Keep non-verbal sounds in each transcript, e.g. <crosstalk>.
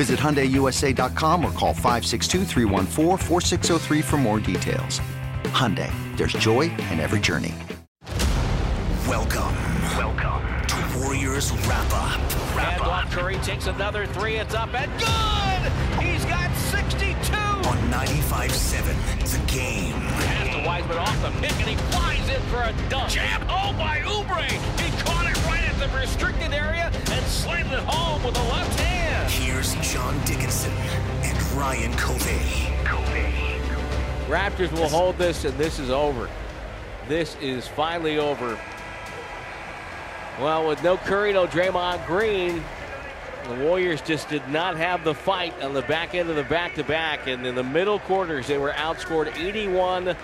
Visit HyundaiUSA.com or call 562 for more details. Hyundai, there's joy in every journey. Welcome. Welcome to Warriors Wrap Up. Wrap Up. Curry takes another three. It's up and good! He's got 62! On 95.7, the game. Pass to Wiseman off the pick and he flies in for a dunk. Jam home oh, by Oubre. He caught it right at the restricted area and slammed it home with a left hand. Here's John Dickinson and Ryan Covey. Covey. Raptors will hold this, and this is over. This is finally over. Well, with no Curry, no Draymond Green, the Warriors just did not have the fight on the back end of the back-to-back, and in the middle quarters, they were outscored 81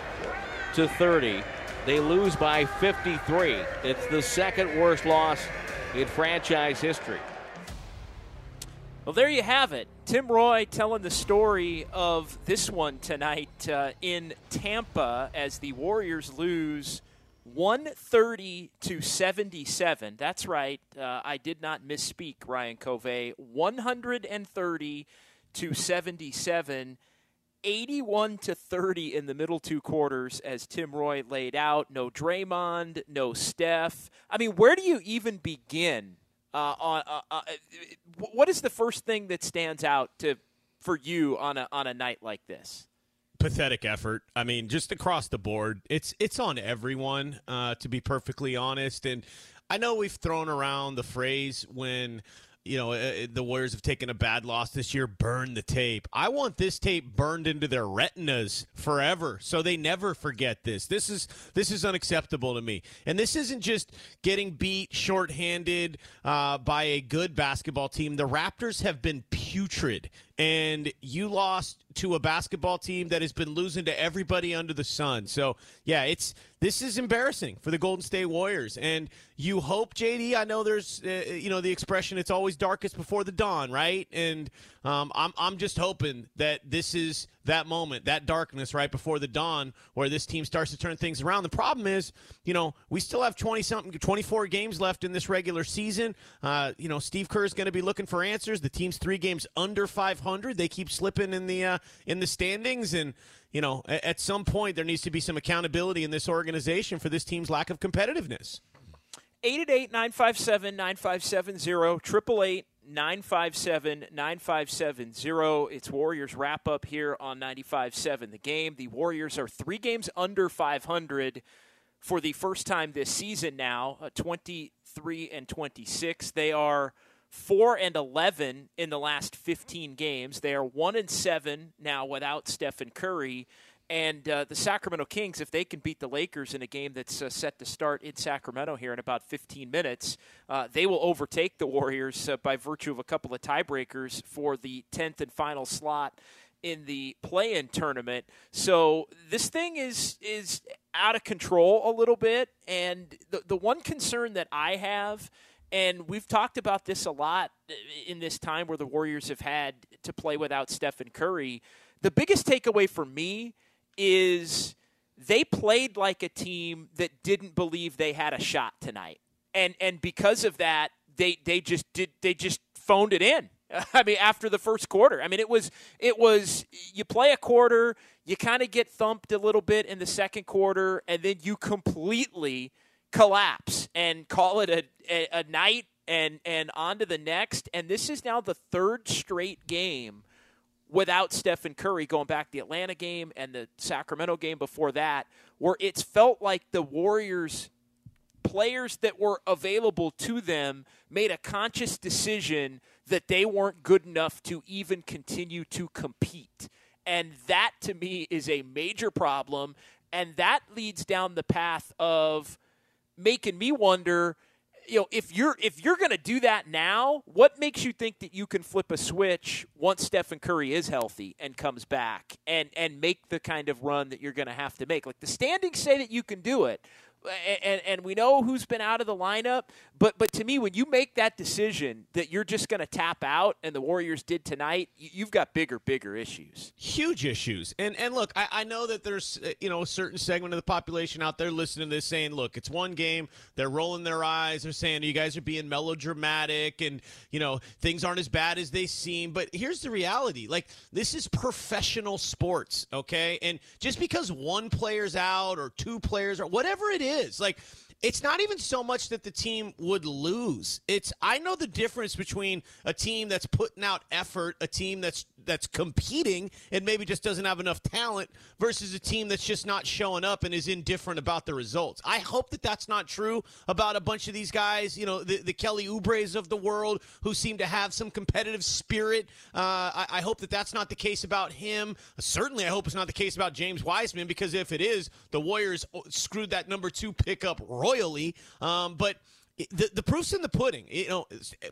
to 30. They lose by 53. It's the second worst loss in franchise history. Well, there you have it. Tim Roye telling the story of this one tonight uh, in Tampa as the Warriors lose 130 to 77. That's right. Uh, I did not misspeak, Ryan Covey. 130 to 77. 81 to 30 in the middle two quarters, as Tim Roye laid out. No Draymond, no Steph. I mean, where do you even begin uh, on uh, uh, what is the first thing that stands out to for you on a on a night like this? Pathetic effort. I mean, just across the board, it's it's on everyone. Uh, to be perfectly honest, and I know we've thrown around the phrase when you know, uh, the Warriors have taken a bad loss this year, burn the tape. I want this tape burned into their retinas forever so they never forget this. This is this is unacceptable to me. And this isn't just getting beat shorthanded uh, by a good basketball team. The Raptors have been putrid and you lost to a basketball team that has been losing to everybody under the sun. So, yeah, it's this is embarrassing for the Golden State Warriors. And you hope, JD, I know there's, uh, you know, the expression, it's always darkest before the dawn, right? And um, I'm, I'm just hoping that this is that moment, that darkness right before the dawn where this team starts to turn things around. The problem is, you know, we still have 20 something, 24 games left in this regular season. Uh, you know, Steve Kerr is going to be looking for answers. The team's three games under 500. They keep slipping in the, uh, in the standings. And, you know, at, at some point there needs to be some accountability in this organization for this team's lack of competitiveness. 888 957 9570 888 957 9570. It's Warriors wrap up here on 95.7. The game, the Warriors are three games under 500 for the first time this season now, uh, 23 and 26. They are 4 and 11 in the last 15 games. They are 1 and 7 now without Stephen Curry. And uh, the Sacramento Kings, if they can beat the Lakers in a game that's uh, set to start in Sacramento here in about 15 minutes, uh, they will overtake the Warriors uh, by virtue of a couple of tiebreakers for the 10th and final slot in the play-in tournament. So this thing is is out of control a little bit. And the the one concern that I have, and we've talked about this a lot in this time where the Warriors have had to play without Stephen Curry. The biggest takeaway for me is they played like a team that didn't believe they had a shot tonight. And and because of that, they they just did they just phoned it in. <laughs> I mean, after the first quarter, I mean, it was it was you play a quarter, you kind of get thumped a little bit in the second quarter, and then you completely collapse and call it a, a, a night and and on to the next. And this is now the third straight game without Stephen Curry going back the Atlanta game and the Sacramento game before that, where it's felt like the Warriors players that were available to them made a conscious decision that they weren't good enough to even continue to compete. And that to me is a major problem. And that leads down the path of making me wonder you know if you're if you're going to do that now what makes you think that you can flip a switch once Stephen Curry is healthy and comes back and and make the kind of run that you're going to have to make? Like the standings say that you can do it and, and we know who's been out of the lineup. But but to me, when you make that decision that you're just going to tap out, and the Warriors did tonight, you've got bigger bigger issues. Huge issues. And and look, I, I know that there's uh, you know a certain segment of the population out there listening to this saying, look, it's one game. They're rolling their eyes. They're saying you guys are being melodramatic, and you know things aren't as bad as they seem. But here's the reality: like this is professional sports, okay? And just because one player's out or two players or whatever it is is. Like, it's not even so much that the team would lose. It's I know the difference between a team that's putting out effort, a team that's that's competing and maybe just doesn't have enough talent versus a team that's just not showing up and is indifferent about the results. I hope that that's not true about a bunch of these guys, you know, the, the Kelly Oubres of the world who seem to have some competitive spirit. Uh, I, I hope that that's not the case about him. Certainly, I hope it's not the case about James Wiseman because if it is, the Warriors screwed that number two pickup royally. Um, but the the proof's in the pudding. You know,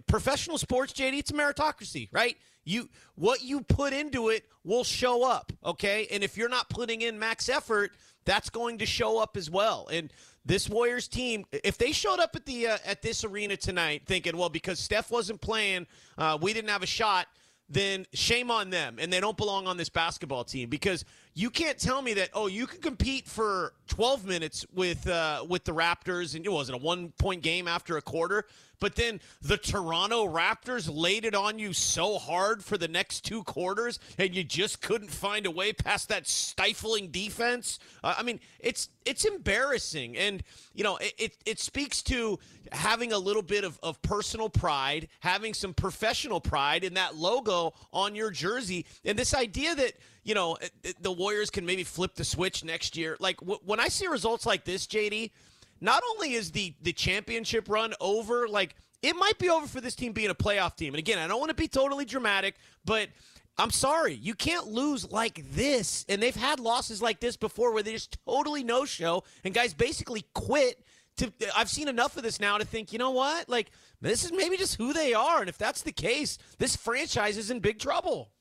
professional sports, JD, it's a meritocracy, right? You what you put into it will show up, okay? And if you're not putting in max effort, that's going to show up as well. And this Warriors team, if they showed up at the uh, at this arena tonight thinking, well, because Steph wasn't playing, uh, we didn't have a shot then shame on them and they don't belong on this basketball team because you can't tell me that oh you can compete for 12 minutes with uh, with the Raptors and it wasn't a one point game after a quarter but then the Toronto Raptors laid it on you so hard for the next two quarters and you just couldn't find a way past that stifling defense? Uh, I mean it's it's embarrassing. And you know it, it, it speaks to having a little bit of, of personal pride having some professional pride in that logo on your jersey. And this idea that you know, the Warriors can maybe flip the switch next year. Like w- when I see results like this, JD, not only is the the championship run over, like it might be over for this team being a playoff team. And again, I don't want to be totally dramatic, but I'm sorry, you can't lose like this. And they've had losses like this before where they just totally no show and guys basically quit. To, I've seen enough of this now to think, you know what? Like, this is maybe just who they are. And if that's the case, this franchise is in big trouble.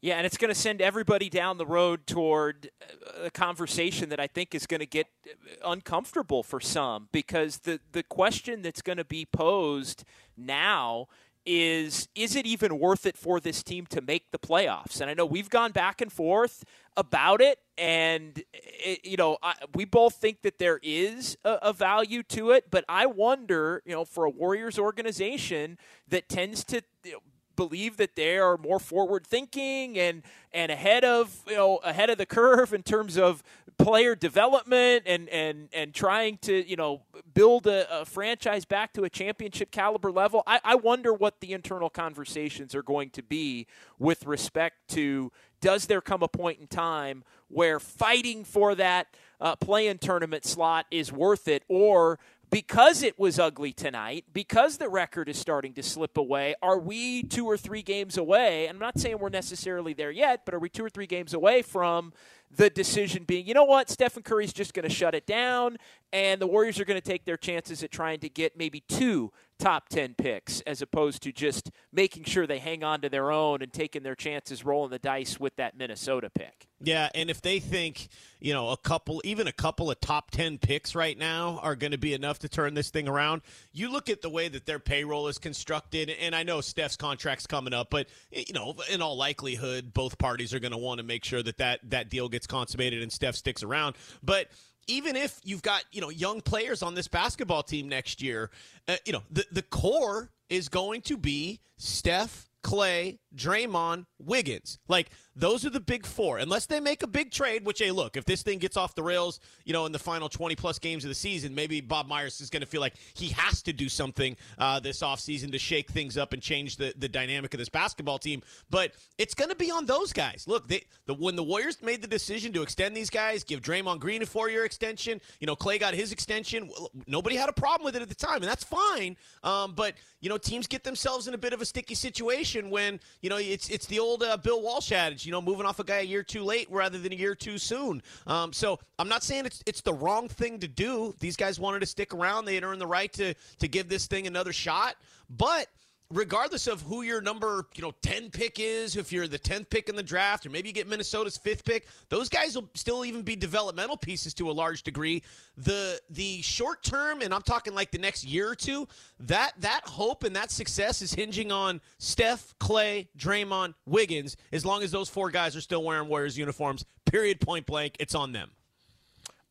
Yeah, and it's going to send everybody down the road toward uh, a conversation that I think is going to get uh, uncomfortable for some because the the question that's going to be posed now is is it even worth it for this team to make the playoffs? And I know we've gone back and forth about it, and uh, it, you know I, we both think that there is a, a, value to it. But I wonder, you know, for a Warriors organization that tends to you know, believe that they are more forward thinking and and ahead of you know ahead of the curve in terms of player development and and and trying to you know build a, a franchise back to a championship caliber level. I, I wonder what the internal conversations are going to be with respect to does there come a point in time where fighting for that uh, play-in tournament slot is worth it, or because it was ugly tonight, because the record is starting to slip away, are we two or three games away? And I'm not saying we're necessarily there yet, but are we two or three games away from the decision being, you know what, Stephen Curry's just going to shut it down, and the Warriors are going to take their chances at trying to get maybe two top 10 picks as opposed to just making sure they hang on to their own and taking their chances rolling the dice with that Minnesota pick. Yeah, and if they think, you know, a couple even a couple of top 10 picks right now are going to be enough to turn this thing around, you look at the way that their payroll is constructed and I know Steph's contract's coming up, but you know, in all likelihood both parties are going to want to make sure that that that deal gets consummated and Steph sticks around. But even if you've got you know young players on this basketball team next year, uh, you know the the core is going to be Steph, Klay, Draymond, Wiggins. Like those are the big four. Unless they make a big trade, which hey, look, if this thing gets off the rails, you know, in the final 20 plus games of the season, maybe Bob Myers is going to feel like he has to do something uh, this offseason to shake things up and change the, the dynamic of this basketball team. But it's going to be on those guys. Look, they, the, when the Warriors made the decision to extend these guys, give Draymond Green a four year extension, you know, Klay got his extension. Nobody had a problem with it at the time, and that's fine. Um, but you know, teams get themselves in a bit of a sticky situation when you know it's it's the old uh, Bill Walsh adage, you know, moving off a guy a year too late rather than a year too soon. Um, so I'm not saying it's it's the wrong thing to do. These guys wanted to stick around; they had earned the right to to give this thing another shot, but regardless of who your number, you know, 10 pick is, if you're the 10th pick in the draft, or maybe you get Minnesota's fifth pick, those guys will still even be developmental pieces to a large degree. The the short term, and I'm talking like the next year or two, that that hope and that success is hinging on Steph, Klay, Draymond, Wiggins. As long as those four guys are still wearing Warriors uniforms, period, point blank, it's on them.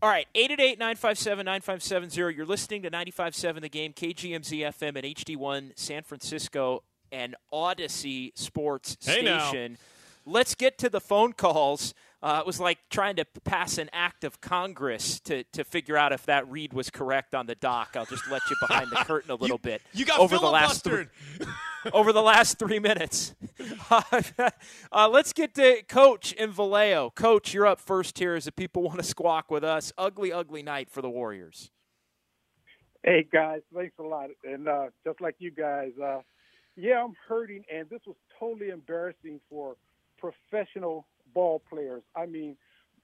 All right, 888 957 9570. You're listening to 95.7 The Game, KGMZ FM and HD1 San Francisco and Audacy Sports hey Station. Now. Let's get to the phone calls. Uh, it was like trying to pass an act of Congress to, to figure out if that read was correct on the dock. I'll just let you behind the <laughs> curtain a little you, bit. You got over the last three, <laughs> over the last three minutes. <laughs> uh, let's get to Coach in Vallejo. Coach, you're up first here as the people want to squawk with us. Ugly, ugly night for the Warriors. Hey guys, thanks a lot. And uh, just like you guys, uh, yeah, I'm hurting, and this was totally embarrassing for professional ball players. I mean,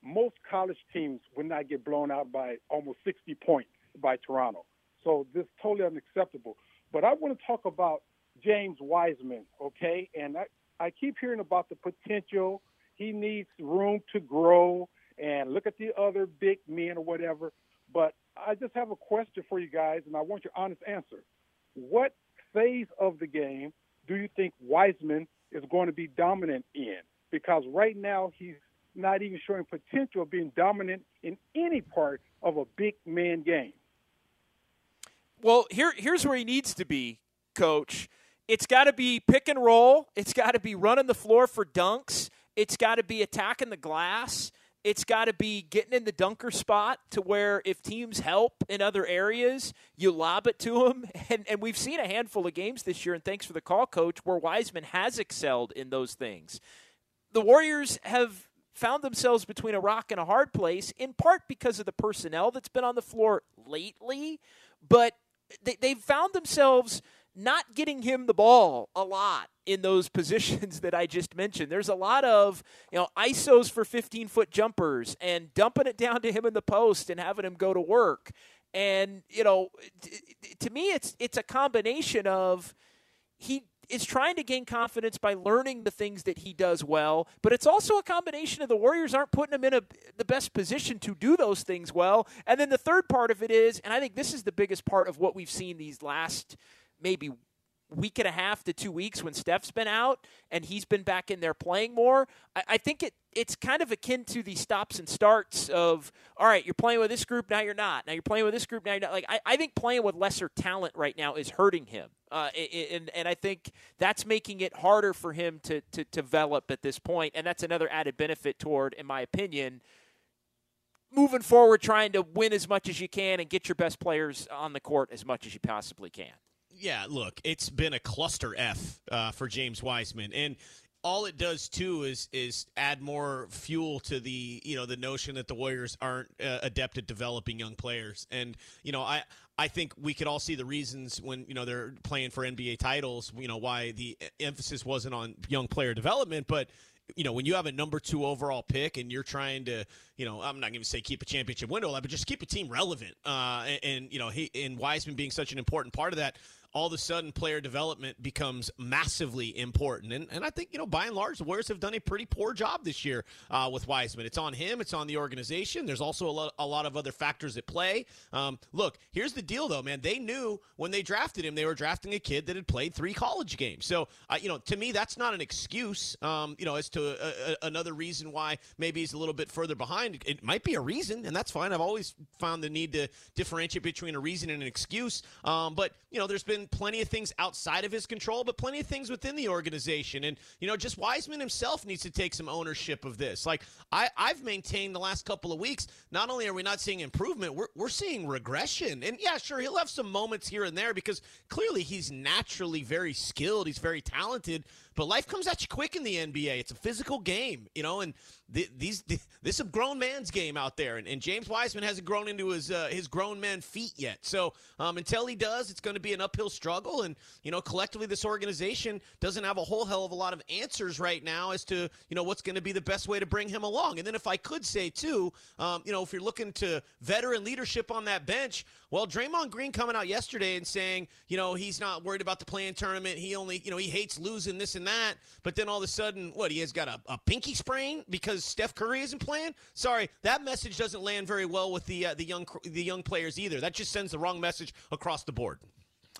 most college teams would not get blown out by almost 60 points by Toronto. So this is totally unacceptable. But I want to talk about James Wiseman, okay? And I, I keep hearing about the potential. He needs room to grow and look at the other big men or whatever. But I just have a question for you guys, and I want your honest answer. What phase of the game do you think Wiseman is going to be dominant in? Because right now he's not even showing potential of being dominant in any part of a big man game. Well, here here's where he needs to be, coach. It's got to be pick and roll. It's got to be running the floor for dunks. It's got to be attacking the glass. It's got to be getting in the dunker spot to where if teams help in other areas, you lob it to them. <laughs> And, and we've seen a handful of games this year, and thanks for the call, coach, where Wiseman has excelled in those things. The Warriors have found themselves between a rock and a hard place, in part because of the personnel that's been on the floor lately, but they, they've found themselves – not getting him the ball a lot in those <laughs> positions that I just mentioned. There's a lot of, you know, ISOs for 15 foot jumpers and dumping it down to him in the post and having him go to work. And, you know, to me, it's, it's a combination of he is trying to gain confidence by learning the things that he does well, but it's also a combination of the Warriors aren't putting him in a, the best position to do those things well. And then the third part of it is, and I think this is the biggest part of what we've seen these last – maybe week and a half to two weeks when Steph's been out and he's been back in there playing more. I, I, think it it's kind of akin to the stops and starts of all right, you're playing with this group now you're not. Now you're playing with this group now you're not. Like I, I think playing with lesser talent right now is hurting him, uh, and and I think that's making it harder for him to to develop at this point. point, and that's another added benefit toward, in my opinion. Moving forward, trying to win as much as you can and get your best players on the court as much as you possibly can yeah, look, it's been a cluster F uh, for James Wiseman, and all it does too is is add more fuel to the you know the notion that the Warriors aren't uh, adept at developing young players. And you know, I I think we could all see the reasons when you know they're playing for NBA titles. You know why the emphasis wasn't on young player development, but you know, when you have a number two overall pick and you're trying to, you know, I'm not going to say keep a championship window alive, but just keep a team relevant. Uh, and, and, you know, he and Wiseman being such an important part of that all of a sudden player development becomes massively important. And, and I think, you know, by and large, the Warriors have done a pretty poor job this year uh, with Wiseman. It's on him, it's on the organization. There's also a lot, a lot of other factors at play. Um, look, here's the deal, though, man. They knew when they drafted him, they were drafting a kid that had played three college games. So, uh, you know, to me, that's not an excuse, um, you know, as to a, a, another reason why maybe he's a little bit further behind. It might be a reason, and that's fine. I've always found the need to differentiate between a reason and an excuse. Um, but, you know, there's been plenty of things outside of his control, but plenty of things within the organization. And, you know, just Wiseman himself needs to take some ownership of this. Like, I, I've maintained the last couple of weeks, not only are we not seeing improvement, we're, we're seeing regression. And yeah, sure, he'll have some moments here and there because clearly he's naturally very skilled, he's very talented. But life comes at you quick in the NBA. It's a physical game, you know, and the, these the, this is a grown man's game out there, and, and James Wiseman hasn't grown into his uh, his grown man feet yet. So um, until he does, it's going to be an uphill struggle. And you know, collectively, this organization doesn't have a whole hell of a lot of answers right now as to you know what's going to be the best way to bring him along. And then if I could say too, um, you know, if you're looking to veteran leadership on that bench, well, Draymond Green coming out yesterday and saying, you know, he's not worried about the play-in tournament. He only, you know, he hates losing this and that. But then all of a sudden, what, he has got a, a pinky sprain because Steph Curry isn't playing? Sorry, that message doesn't land very well with the uh, the young the young players either. That just sends the wrong message across the board.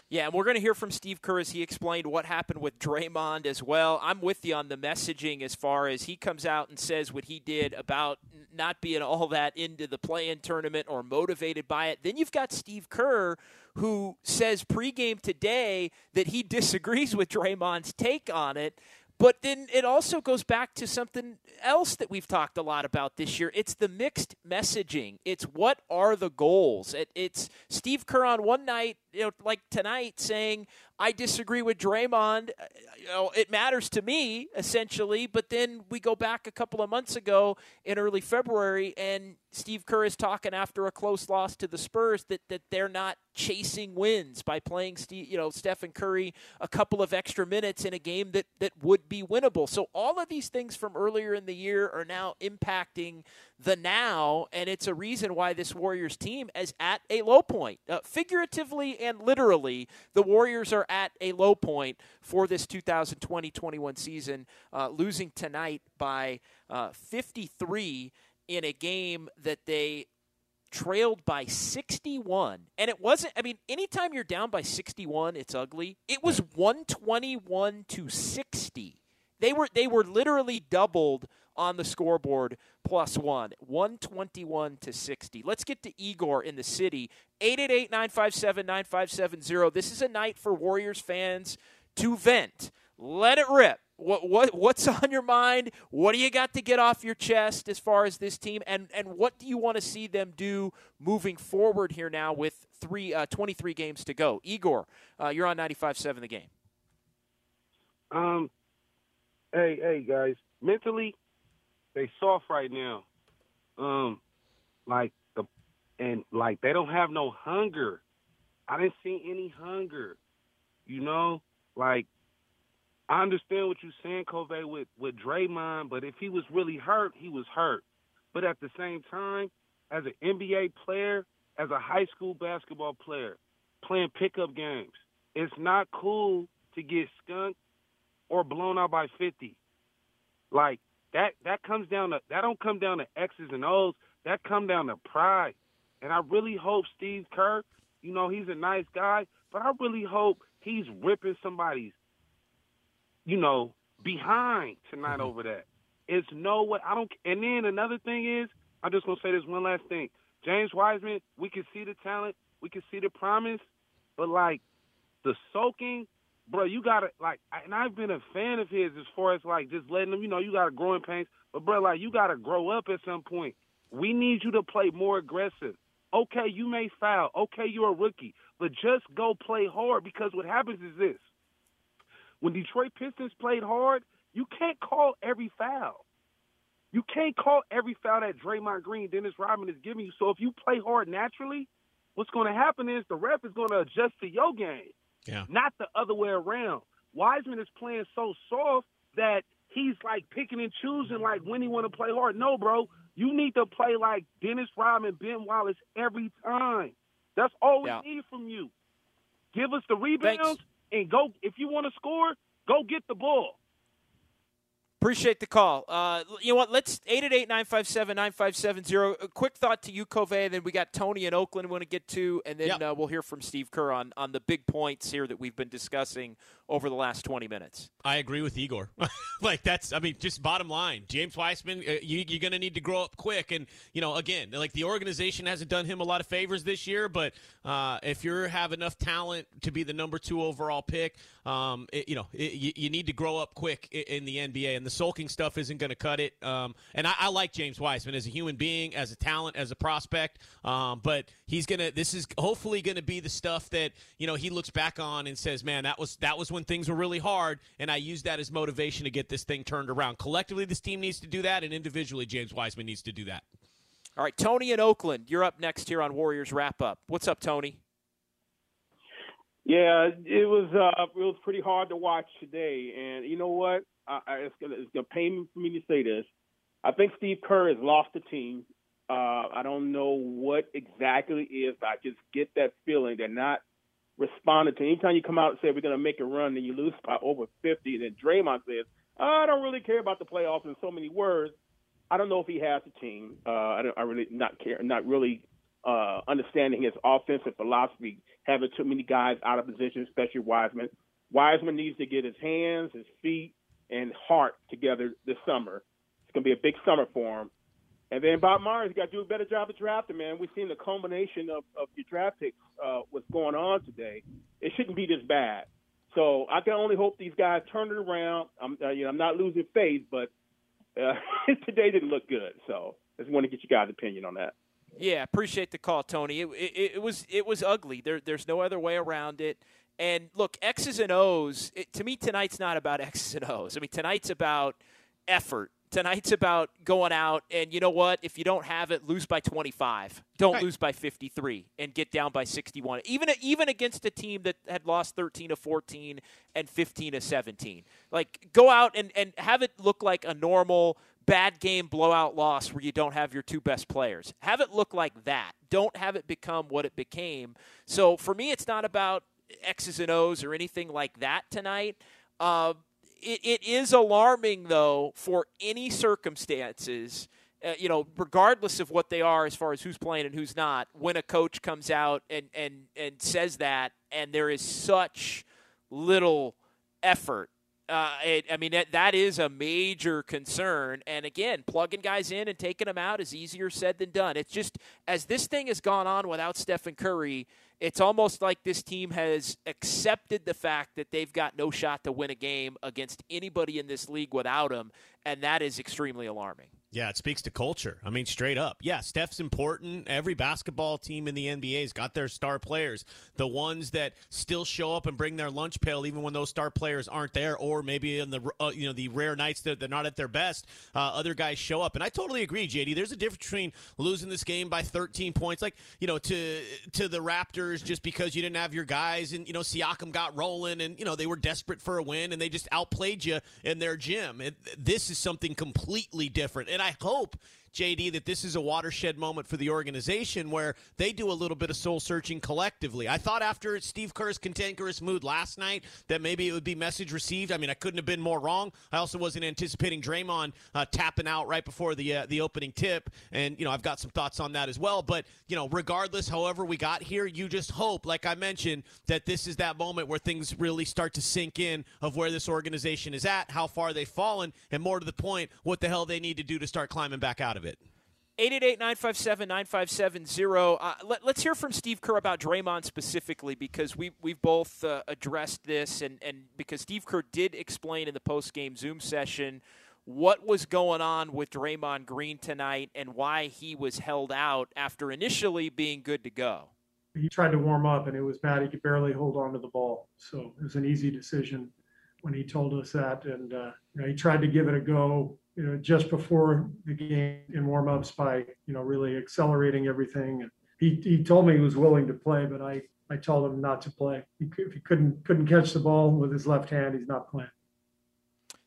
Yeah, and we're going to hear from Steve Kerr as he explained what happened with Draymond as well. I'm with you on the messaging as far as he comes out and says what he did about not being all that into the play-in tournament or motivated by it. Then you've got Steve Kerr who says pregame today that he disagrees with Draymond's take on it. But then it also goes back to something else that we've talked a lot about this year. It's the mixed messaging. It's what are the goals? It, it's Steve Kerr on one night, you know, like tonight, saying, I disagree with Draymond. Uh, you know, it matters to me essentially. But then we go back a couple of months ago in early February, and Steve Kerr is talking after a close loss to the Spurs that that they're not chasing wins by playing Steve, you know, Stephen Curry a couple of extra minutes in a game that that would be winnable. So all of these things from earlier in the year are now impacting the now, and it's a reason why this Warriors team is at a low point. Uh, figuratively and literally, the Warriors are at a low point for this 2020 21 season, uh, losing tonight by uh, 53 in a game that they trailed by 61 and it wasn't i mean anytime you're down by 61 it's ugly. It was 121 to 60 they were they were literally doubled on the scoreboard plus one 121 to 60 let's get to igor in the city. 888-957-9570 this is a night for warriors fans to vent. Let it rip. What, what what's on your mind? What do you got to get off your chest as far as this team? And and what do you want to see them do moving forward here now with three uh, 23 games to go? Igor uh, you're on 95-7 the game. Um hey hey guys mentally they soft right now. Um, like the and like they don't have no hunger. I didn't see any hunger. You know, like I understand what you're saying, Covey, with with Draymond, but if he was really hurt, he was hurt. But at the same time, as an NBA player, as a high school basketball player, playing pickup games, it's not cool to get skunked or blown out by 50. Like that that comes down to that don't come down to X's and O's. That come down to pride. And I really hope Steve Kerr, you know, he's a nice guy, but I really hope he's ripping somebody's, you know, behind tonight mm-hmm. over that. It's no way. I don't. And then another thing is, I'm just gonna say this one last thing. James Wiseman, we can see the talent, we can see the promise, but like the soaking bro, you gotta like, and I've been a fan of his as far as like just letting him, you know, you gotta grow in pains, but bro, like you gotta grow up at some point. We need you to play more aggressive. Okay, you may foul. Okay, you're a rookie, but just go play hard because what happens is this: when Detroit Pistons played hard, you can't call every foul. You can't call every foul that Draymond Green, Dennis Rodman is giving you. So if you play hard naturally, what's going to happen is the ref is going to adjust to your game. Yeah. Not the other way around. Wiseman is playing so soft that he's like picking and choosing like when he want to play hard. No, bro. You need to play like Dennis Rodman, Ben Wallace every time. That's all we yeah. need from you. Give us the rebounds Thanks. and go. If you want to score, go get the ball. Appreciate the call. Uh, you know what? Let's 888 957 9570. A quick thought to you, Covey, and then we got Tony in Oakland we want to get to, and then yep. uh, we'll hear from Steve Kerr on, on the big points here that we've been discussing over the last 20 minutes. I agree with Igor. <laughs> like, that's, I mean, just bottom line. James Wiseman, uh, you, are going to need to grow up quick. And, you know, again, like the organization hasn't done him a lot of favors this year, but uh, if you have enough talent to be the number two overall pick, um, it, you know, it, you, you, need to grow up quick in, in the NBA. And the sulking stuff isn't going to cut it. Um, and I, I, like James Wiseman as a human being, as a talent, as a prospect. Um, but he's to, this is hopefully going to be the stuff that, you know, he looks back on and says, man, that was, that was when things were really hard. And I used that as motivation to get this thing turned around. Collectively, this team needs to do that. And individually, James Wiseman needs to do that. All right, Tony in Oakland, you're up next here on Warriors Wrap Up. What's up, Tony? Yeah, it was uh, it was pretty hard to watch today, and you know what? I, I, it's gonna it's gonna pain me for me to say this. I think Steve Kerr has lost the team. Uh, I don't know what exactly is. I just get that feeling they're not responding to. Anytime you come out and say we're gonna make a run, and you lose by over 50, and then Draymond says, "I don't really care about the playoffs" in so many words. I don't know if he has a team. Uh, I, don't, I really not care, not really uh, understanding his offensive philosophy, having too many guys out of position, especially Wiseman. Wiseman needs to get his hands, his feet, and heart together this summer. It's going to be a big summer for him. And then Bob Myers got to do a better job of drafting, man. We've seen the culmination of, of your draft picks, uh, what's going on today. It shouldn't be this bad. So I can only hope these guys turn it around. I'm, uh, you know, I'm not losing faith, but uh, <laughs> today didn't look good. So I just want to get you guys' opinion on that. Yeah, appreciate the call, Tony. It, it, it, was it was ugly. There, there's no other way around it. And look, X's and O's. It, to me, tonight's not about <laughs> X's and O's. I mean, tonight's about effort. Tonight's about going out and you know what? If you don't have it, lose by 25. Don't right. lose by 53 and get down by 61. Even even against a team that had lost 13 to 14 and 15 to 17. Like go out and and have it look like a normal bad game blowout loss where you don't have your two best players. Have it look like that. Don't have it become what it became. So for me, it's not about X's and O's or anything like that tonight. Uh, it, it is alarming, though, for any circumstances. Uh, you know, regardless of what they are as far as who's playing and who's not, when a coach comes out and, and, and says that, and there is such little effort uh, it, I mean, that, that is a major concern. And again, plugging guys in and taking them out is easier said than done. It's just, as this thing has gone on without Stephen Curry, it's almost like this team has accepted the fact that they've got no shot to win a game against anybody in this league without him. And that is extremely alarming. Yeah, it speaks to culture. I mean, straight up. Yeah, Steph's important. Every basketball team in the NBA's got their star players. The ones that still show up and bring their lunch pail even when those star players aren't there, or maybe in the uh, you know the rare nights that they're not at their best, uh, other guys show up. And I totally agree, JD. There's a difference between losing this game by 13 points, like you know, to to the Raptors just because you didn't have your guys, and you know, Siakam got rolling, and you know they were desperate for a win, and they just outplayed you in their gym. It, this is something completely different. And I hope JD, that this is a watershed moment for the organization where they do a little bit of soul searching collectively. I thought after Steve Kerr's cantankerous mood last night that maybe it would be message received. I mean, I couldn't have been more wrong. I also wasn't anticipating Draymond uh, tapping out right before the uh, the opening tip, and you know I've got some thoughts on that as well. But you know, regardless, however we got here, you just hope, like I mentioned, that this is that moment where things really start to sink in of where this organization is at, how far they've fallen, and more to the point, what the hell they need to do to start climbing back out of it. 888-957-9570. Uh, let, us hear from Steve Kerr about Draymond specifically because we, we've both uh, addressed this and, and because Steve Kerr did explain in the post-game Zoom session what was going on with Draymond Green tonight and why he was held out after initially being good to go. He tried to warm up and it was bad. He could barely hold on to the ball. So it was an easy decision when he told us that. And uh, you know, he tried to give it a go you know, just before the game in warmups by, you know, really accelerating everything. He, he told me he was willing to play, but I, I told him not to play. He, if he couldn't couldn't catch the ball with his left hand, he's not playing.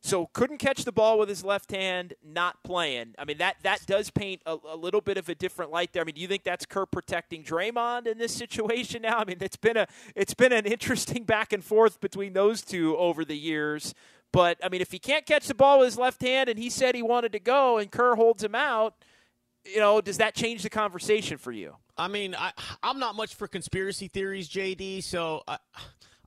So couldn't catch the ball with his left hand, not playing. I mean that that does paint a, a, little bit of a different light there. I mean, do you think that's Kerr protecting Draymond in this situation now? I mean, it's been a it's been an interesting back and forth between those two over the years. But I mean, if he can't catch the ball with his left hand, and he said he wanted to go, and Kerr holds him out, you know, does that change the conversation for you? I mean, I, I'm not much for conspiracy theories, JD. So I,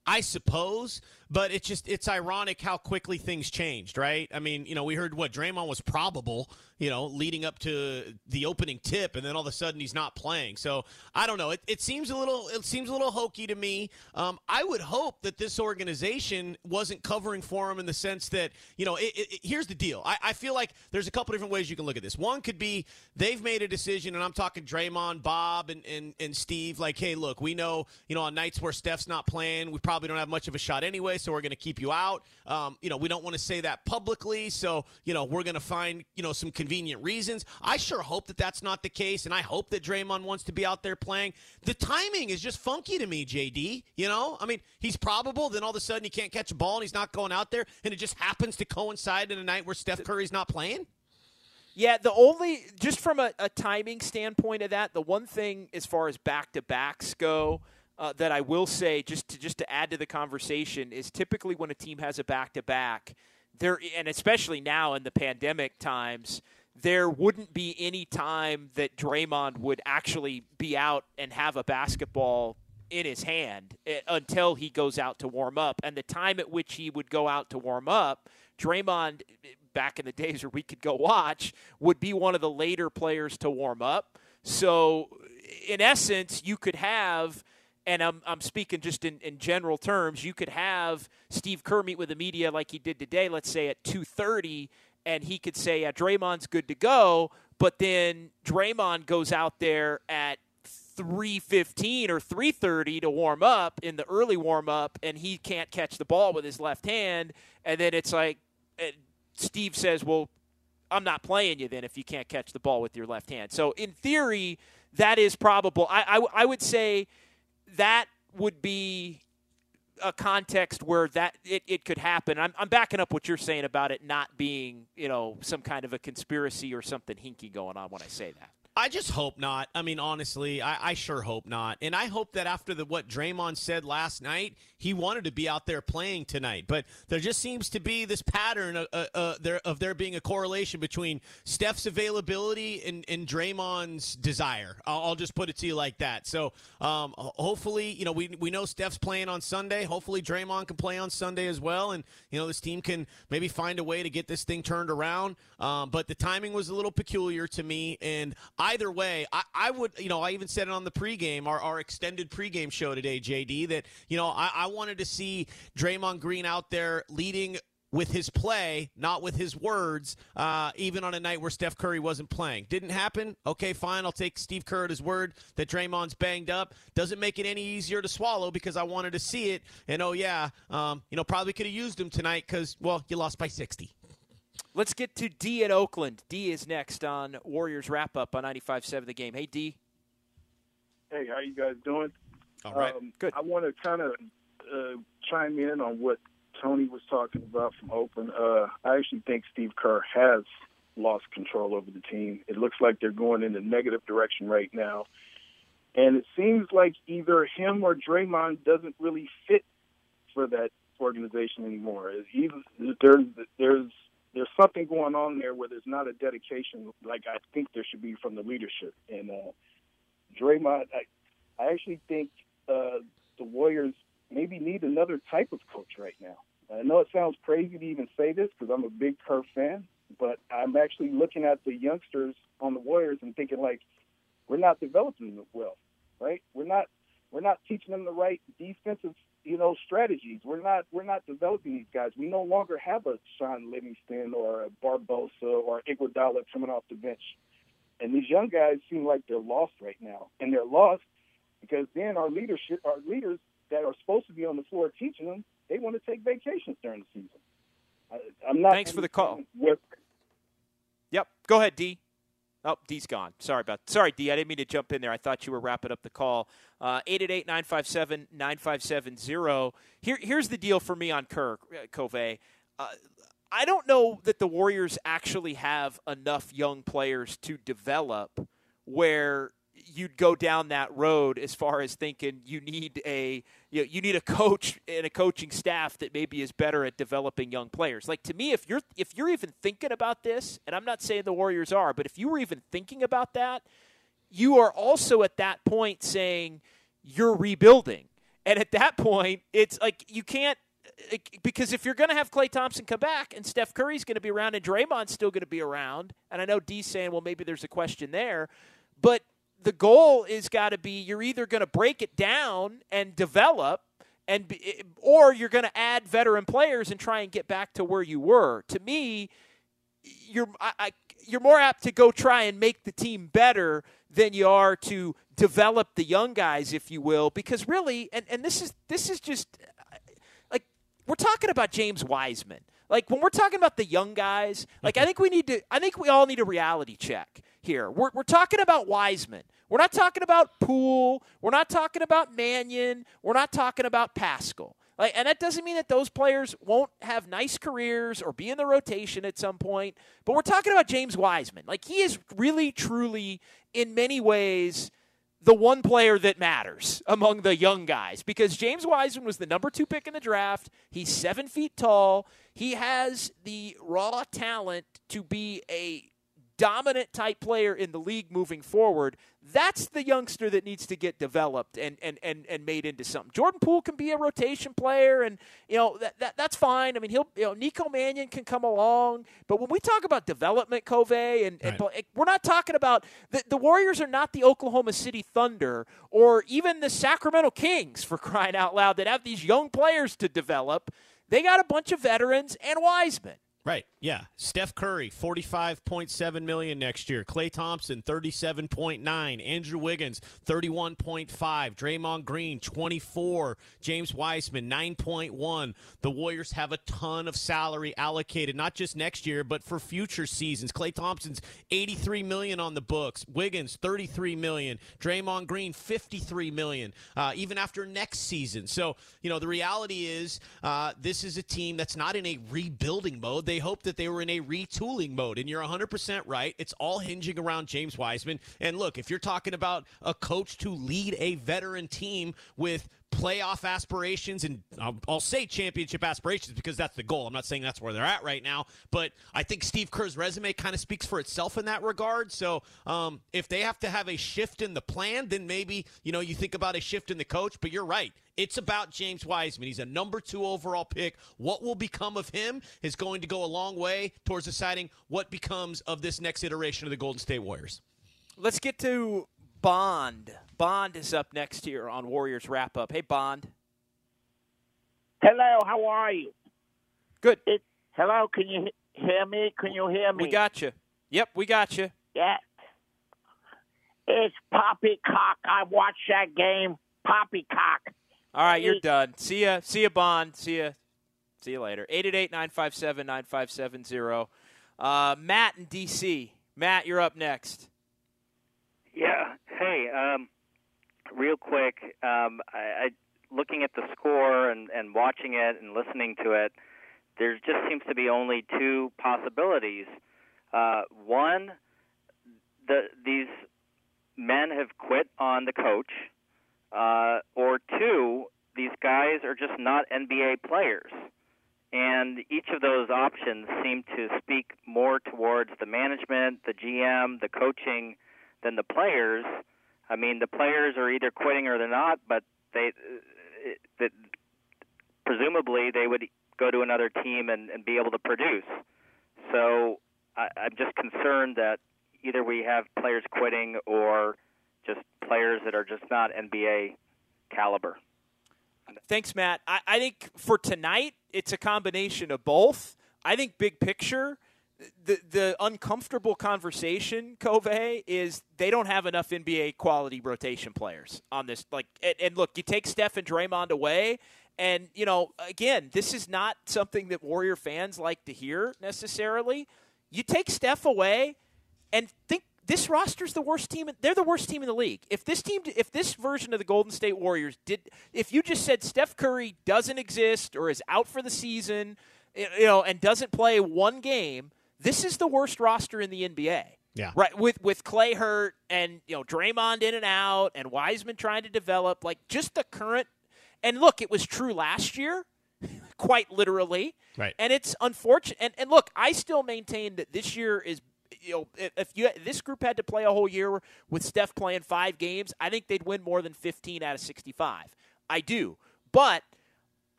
I suppose, but it's just it's ironic how quickly things changed, right? I mean, you know, we heard what Draymond was probable, you know, leading up to the opening tip, and then all of a sudden he's not playing. So I don't know. It, it seems a little it seems a little hokey to me. Um, I would hope that this organization wasn't covering for him in the sense that you know. It, it, here's the deal. I, I feel like there's a couple different ways you can look at this. One could be they've made a decision, and I'm talking Draymond, Bob, and and, and Steve. Like, hey, look, we know you know on nights where Steph's not playing, we probably don't have much of a shot anyway, so we're going to keep you out. Um, you know, we don't want to say that publicly, so you know we're going to find you know some convenient reasons. I sure hope that that's not the case, and I hope that Draymond wants to be out there playing. The timing is just funky to me, JD. You know, I mean, he's probable, then all of a sudden he can't catch a ball and he's not going out there, and it just happens to coincide in a night where Steph Curry's not playing. Yeah, the only just from a, a timing standpoint of that, the one thing as far as back to backs go. Uh, that I will say, just to just to add to the conversation, is typically when a team has a back to back, there and especially now in the pandemic times, there wouldn't be any time that Draymond would actually be out and have a basketball in his hand eh, until he goes out to warm up. And the time at which he would go out to warm up, Draymond, back in the days where we could go watch, would be one of the later players to warm up. So, in essence, you could have and I'm, I'm speaking just in, in general terms, you could have Steve Kerr meet with the media like he did today, let's say at 2.30, and he could say, yeah, Draymond's good to go, but then Draymond goes out there at 3:15 or 3:30 to warm up in the early warm up and he can't catch the ball with his left hand and then it's like Steve says, "Well, I'm not playing you then if you can't catch the ball with your left hand." So in theory, that is probable. I I, I would say that would be a context where that it, it could happen. I'm, I'm backing up what you're saying about it not being, you know, some kind of a conspiracy or something hinky going on when I say that. I just hope not. I mean, honestly, I, I, sure hope not. And I hope that after the what Draymond said last night, he wanted to be out there playing tonight. But there just seems to be this pattern of, uh, uh, there, of there being a correlation between Steph's availability and, and Draymond's desire. I'll, I'll, just put it to you like that. So um, hopefully, you know, we, we know Steph's playing on Sunday. Hopefully, Draymond can play on Sunday as well. And, you know, this team can maybe find a way to get this thing turned around. Um, but the timing was a little peculiar to me. And I either way, I, I, would, you know, I even said it on the pregame, our, our extended pregame show today, JD, that, you know, I, I wanted to see Draymond Green out there leading with his play, not with his words, uh, even on a night where Steph Curry wasn't playing. Didn't happen. Okay, fine. I'll take Steve Kerr at his word that Draymond's banged up. Doesn't make it any easier to swallow because I wanted to see it. And oh, yeah, um, you know, probably could have used him tonight because, well, you lost by 60. Let's get to D in Oakland. D is next on Warriors wrap up on 95.7 the game. Hey, D. Hey, how you guys doing? All right. Um, Good. I want to kind of uh, chime in on what Tony was talking about from Oakland. Uh, I actually think Steve Kerr has lost control over the team. It looks like they're going in a negative direction right now. And it seems like either him or Draymond doesn't really fit for that organization anymore. Either, there's there's there's something going on there where there's not a dedication like I think there should be from the leadership. And uh, Draymond, I, I actually think uh, the Warriors maybe need another type of coach right now. I know it sounds crazy to even say this because I'm a big Kerr fan, but I'm actually looking at the youngsters on the Warriors and thinking like we're not developing them well, right? We're not we're not teaching them the right defensive you know, strategies. We're not we're not developing these guys. We no longer have a Shaun Livingston or a Barbosa or Iguodala coming off the bench. And these young guys seem like they're lost right now. And they're lost because then our leadership our leaders that are supposed to be on the floor teaching them, they want to take vacations during the season. I, am not Thanks for the call. Yep. Go ahead, D. Oh, D's gone. Sorry about. Sorry, D. I didn't mean to jump in there. I thought you were wrapping up the call. Uh, eight eight eight nine five seven nine five seven zero. Here, here's the deal for me on Kirk uh, Cove. Uh, I don't know that the Warriors actually have enough young players to develop where you'd go down that road as far as thinking you need a you, know, you need a coach and a coaching staff that maybe is better at developing young players. Like to me, if you're if you're even thinking about this, and I'm not saying the Warriors are, but if you were even thinking about that, you are also at that point saying you're rebuilding. And at that point, it's like you can't because if you're going to have Klay Thompson come back and Steph Curry's going to be around and Draymond's still going to be around, and I know D's saying, well, maybe there's a question there, but the goal is got to be you're either going to break it down and develop and be, eh, or you're going to add veteran players and try and get back to where you were. To me, you're I, I, you're more apt to go try and make the team better than you are to develop the young guys, if you will, because really, and, and this is this is just eh, like we're talking about James Wiseman. Like when we're talking about the young guys, like I mm-hmm. think we need to I think we all need a reality check here. We're we're talking about Wiseman. We're not talking about Poole. We're not talking about Mannion. We're not talking about Paschall. Like, and that doesn't mean that those players won't have nice careers or be in the rotation at some point. But we're talking about James Wiseman. Like he is really, truly, in many ways, the one player that matters among the young guys because James Wiseman was the number two pick in the draft. He's seven feet tall. He has the raw talent to be a dominant type player in the league moving forward. That's the youngster that needs to get developed and, and, and, and made into something. Jordan Poole can be a rotation player, and you know that, that that's fine. I mean, he'll you know Nico Mannion can come along, but when we talk about development, Covey, and, and right. we're not talking about the, the Warriors are not the Oklahoma City Thunder or even the Sacramento Kings for <laughs> crying out loud that have these young players to develop. They got a bunch of veterans and Wiseman. Right. Yeah. Steph Curry, 45.7 million next year. Klay Thompson, 37.9. Andrew Wiggins, 31.5. Draymond Green, 24. James Wiseman, 9.1. The Warriors have a ton of salary allocated, not just next year, but for future seasons. Klay Thompson's 83 million on the books. Wiggins, 33 million. Draymond Green, 53 million. Uh, even after next season. So, you know, the reality is uh, this is a team that's not in a rebuilding mode. They they hoped that they were in a retooling mode. And you're 100% right. It's all hinging around James Wiseman. And look, if you're talking about a coach to lead a veteran team with playoff aspirations and I'll, I'll, say championship aspirations because that's the goal. I'm not saying that's where they're at right now, but I think Steve Kerr's resume kind of speaks for itself in that regard. So um, if they have to have a shift in the plan, then maybe you know you think about a shift in the coach. But you're right. It's about James Wiseman. He's a number two overall pick. What will become of him is going to go a long way towards deciding what becomes of this next iteration of the Golden State Warriors. Let's get to Bond. Bond is up next here on Warriors Wrap Up. Hey, Bond. Hello, how are you? Good. It, hello, can you hear me? Can you hear me? We got you. Yep, we got you. Yeah. It's Poppycock. I watched that game. Poppycock. All right, you're done. See ya. See ya, Bond. See ya. See you later. 888-957-9570. Uh, Matt in D.C. Matt, you're up next. Yeah. Hey, um, real quick, um, I, I looking at the score and, and watching it and listening to it, there just seems to be only two possibilities. Uh, one, the these men have quit on the coach uh, or two, these guys are just not NBA players. And each of those options seem to speak more towards the management, the GM, the coaching than the players. I mean, the players are either quitting or they're not, but they uh, that presumably they would go to another team and, and be able to produce. So I, I'm just concerned that either we have players quitting or just players that are just not NBA caliber. Thanks, Matt. I, I think for tonight, it's a combination of both. I think big picture, the the uncomfortable conversation, Covey, is they don't have enough NBA quality rotation players on this. Like, and, and, look, you take Steph and Draymond away, and you know, again, this is not something that Warrior fans like to hear necessarily. You take Steph away, and think this roster's the worst team. They're the worst team in the league. If this team, if this version of the Golden State Warriors did, if you just said Steph Curry doesn't exist or is out for the season, you know, and doesn't play one game, this is the worst roster in the NBA. Yeah. Right with with Klay hurt and you know Draymond in and out and Wiseman trying to develop like just the current and look it was true last year <laughs> quite literally Right. and it's unfortunate and, and look I still maintain that this year is you know if- you this group had to play a whole year with Steph playing 5 games I think they'd win more than 15 out of 65 I do but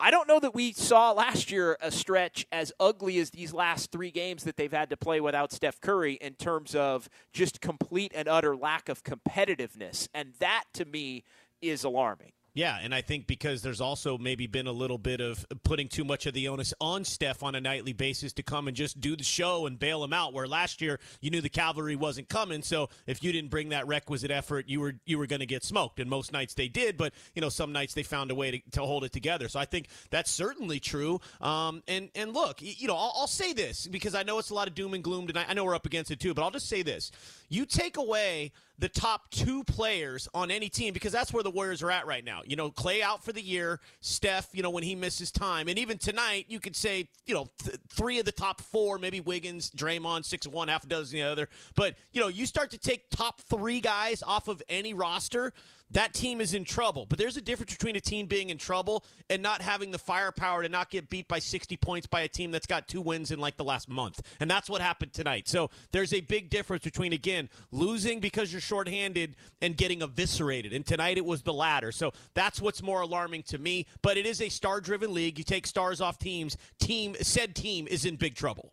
I don't know that we saw last year a stretch as ugly as these last three games that they've had to play without Steph Curry in terms of just complete and utter lack of competitiveness. And that to me is alarming. Yeah, and I think because there's also maybe been a little bit of putting too much of the onus on Steph on a nightly basis to come and just do the show and bail him out. Where last year you knew the cavalry wasn't coming, so if you didn't bring that requisite effort, you were you were going to get smoked. And most nights they did, but you know some nights they found a way to, to hold it together. So I think that's certainly true. Um, and and look, you know I'll, I'll say this because I know it's a lot of doom and gloom tonight. I know we're up against it too, but I'll just say this: you take away the top two players on any team because that's where the Warriors are at right now. You know, Klay out for the year, Steph, you know, when he misses time. And even tonight, you could say, you know, th- three of the top four, maybe Wiggins, Draymond, six of one, half a dozen the other. But, you know, you start to take top three guys off of any roster, that team is in trouble. But there's a difference between a team being in trouble and not having the firepower to not get beat by 60 points by a team that's got two wins in like the last month. And that's what happened tonight. So there's a big difference between, again, losing because you're shorthanded and getting eviscerated. And tonight it was the latter. So that's what's more alarming to me. But it is a star driven league. You take stars off teams, team said team is in big trouble.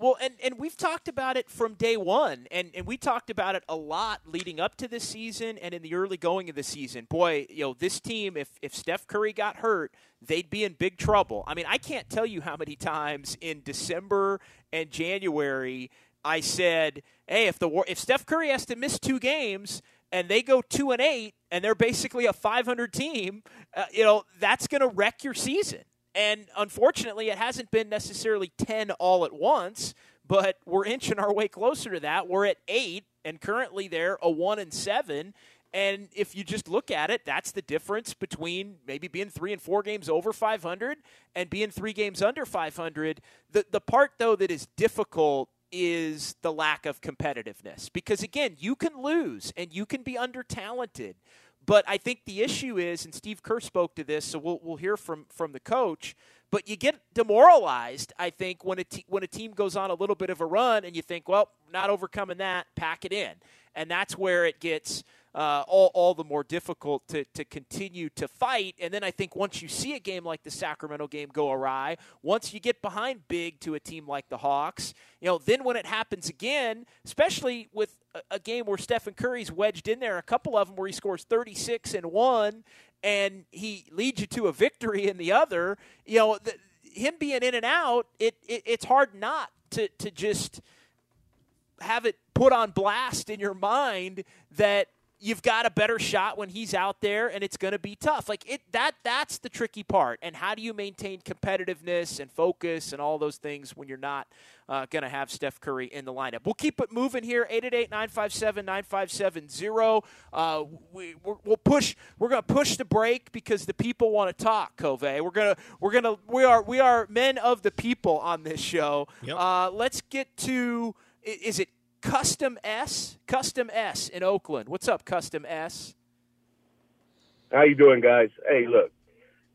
Well, and, and we've talked about it from day one, and, and we talked about it a lot leading up to this season and in the early going of the season. Boy, you know, this team, if, if Steph Curry got hurt, they'd be in big trouble. I mean, I can't tell you how many times in December and January I said, hey, if the if Steph Curry has to miss two games and they go two and eight and they're basically a 500 team, uh, you know, that's going to wreck your season. And unfortunately, it hasn't been necessarily 10 all at once, but we're inching our way closer to that. We're at eight, and currently they're a one and seven. And if you just look at it, that's the difference between maybe being three and four games over 500 and being three games under 500. The, the part, though, that is difficult is the lack of competitiveness. Because, again, you can lose and you can be under talented. But I think the issue is, and Steve Kerr spoke to this, so we'll, we'll hear from, from the coach. But you get demoralized, I think, when a, te- when a team goes on a little bit of a run and you think, well, not overcoming that, pack it in. And that's where it gets uh, all, all the more difficult to, to continue to fight. And then I think once you see a game like the Sacramento game go awry, once you get behind big to a team like the Hawks, you know, then when it happens again, especially with a, game where Stephen Curry's wedged in there, a couple of them where he scores 36 in one and he leads you to a victory in the other, you know, the, him being in and out, it, it it's hard not to, to just have it put on blast in your mind that you've got a better shot when he's out there and it's going to be tough. Like it that that's the tricky part. And how do you maintain competitiveness and focus and all those things when you're not uh, going to have Steph Curry in the lineup? We'll keep it moving here 888-957-9570 uh, we, we're, we'll push we're going to push the break because the people want to talk Cove. We're going to we're going to we are we are men of the people on this show. Yep. uh, let's get to is it Custom S? Custom S in Oakland. What's up, Custom S? How you doing, guys? Hey, look,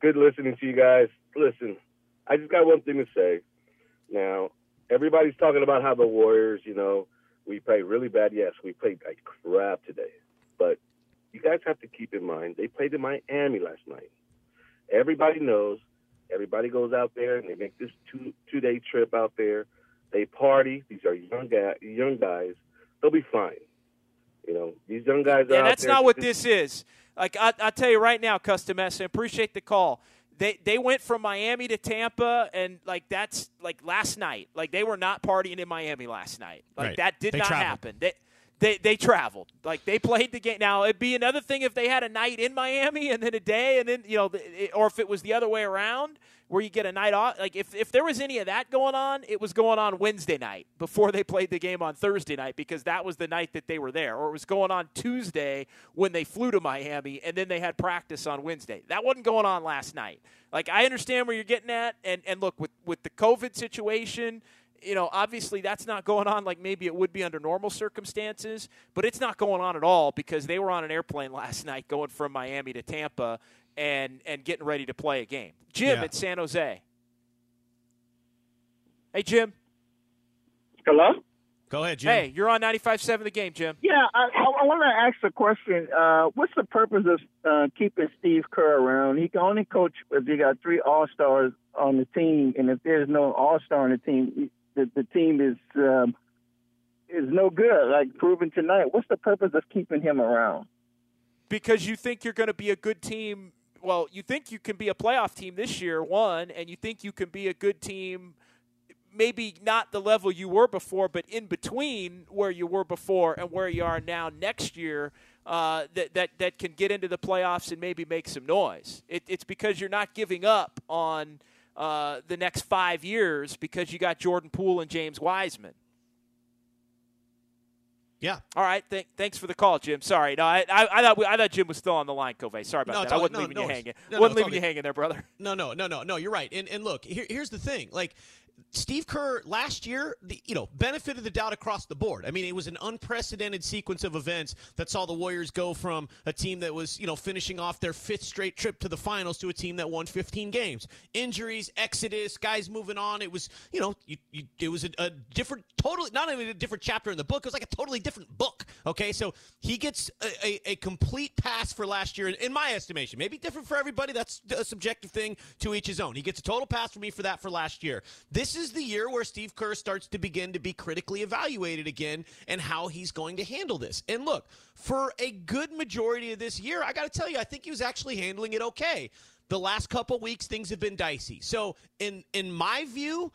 good listening to you guys. Listen, I just got one thing to say. Now, everybody's talking about how the Warriors, you know, we played really bad. Yes, we played like crap today, but you guys have to keep in mind they played in Miami last night. Everybody knows. Everybody goes out there and they make this two two day trip out there. They party. These are young guys. Young guys. They'll be fine. You know, these young guys. are Yeah, out that's there not what this is. Like I, I'll tell you right now, Custom S. I appreciate the call. They they went from Miami to Tampa, and like that's like last night. Like they were not partying in Miami last night. Like Right. that did They not traveled. happen. They, they they traveled. Like they played the game. Now it'd be another thing if they had a night in Miami and then a day, and then you know, or if it was the other way around, where you get a night off. Like if if there was any of that going on, it was going on Wednesday night before they played the game on Thursday night because that was the night that they were there, or it was going on Tuesday when they flew to Miami and then they had practice on Wednesday. That wasn't going on last night. Like I understand where you're getting at, and and look with with the COVID situation you know, obviously that's not going on like maybe it would be under normal circumstances, but it's not going on at all because they were on an airplane last night going from Miami to Tampa and and getting ready to play a game. Jim Yeah. at San Jose. Hey Jim. Hello? Go ahead, Jim. Hey, you're on 95.7 the game, Jim. Yeah, I, I, I want to ask a question. Uh, what's the purpose of uh, keeping Steve Kerr around? He can only coach if you got three All Stars on the team, and if there's no All Star on the team, the, the team is um, is no good. Like proven tonight. What's the purpose of keeping him around? because you think you're going to be a good team. Well, you think you can be a playoff team this year, one, and you think you can be a good team, maybe not the level you were before, but in between where you were before and where you are now next year. Uh, that, that that can get into the playoffs and maybe make some noise. It, it's because you're not giving up on uh, the next five years because you got Jordan Poole and James Wiseman. Yeah. All right. Th- thanks for the call, Jim. Sorry. No, I, I, I thought we, I thought Jim was still on the line, Covey. Sorry about No, that. it's I wasn't no, leaving no you hanging. No, wasn't leaving you hanging there, brother. No, no, no, no, no. You're right. And and look, here, here's the thing. Like Steve Kerr last year, the, you know, benefit of the doubt across the board. I mean, it was an unprecedented sequence of events that saw the Warriors go from a team that was, you know, finishing off their fifth straight trip to the finals to a team that won 15 games. Injuries, exodus, guys moving on. It was, you know, you, you, it was a, a different, totally, not only a different chapter in the book, it was like a totally different book. Okay, so he gets a, a, a complete pass for last year, in, in my estimation. Maybe different for everybody. That's a subjective thing to each his own. He gets a total pass for me for that for last year. This is the year where Steve Kerr starts to begin to be critically evaluated again and how he's going to handle this. And look, for a good majority of this year, I got to tell you, I think he was actually handling it okay. The last couple weeks, things have been dicey. So, in in my view,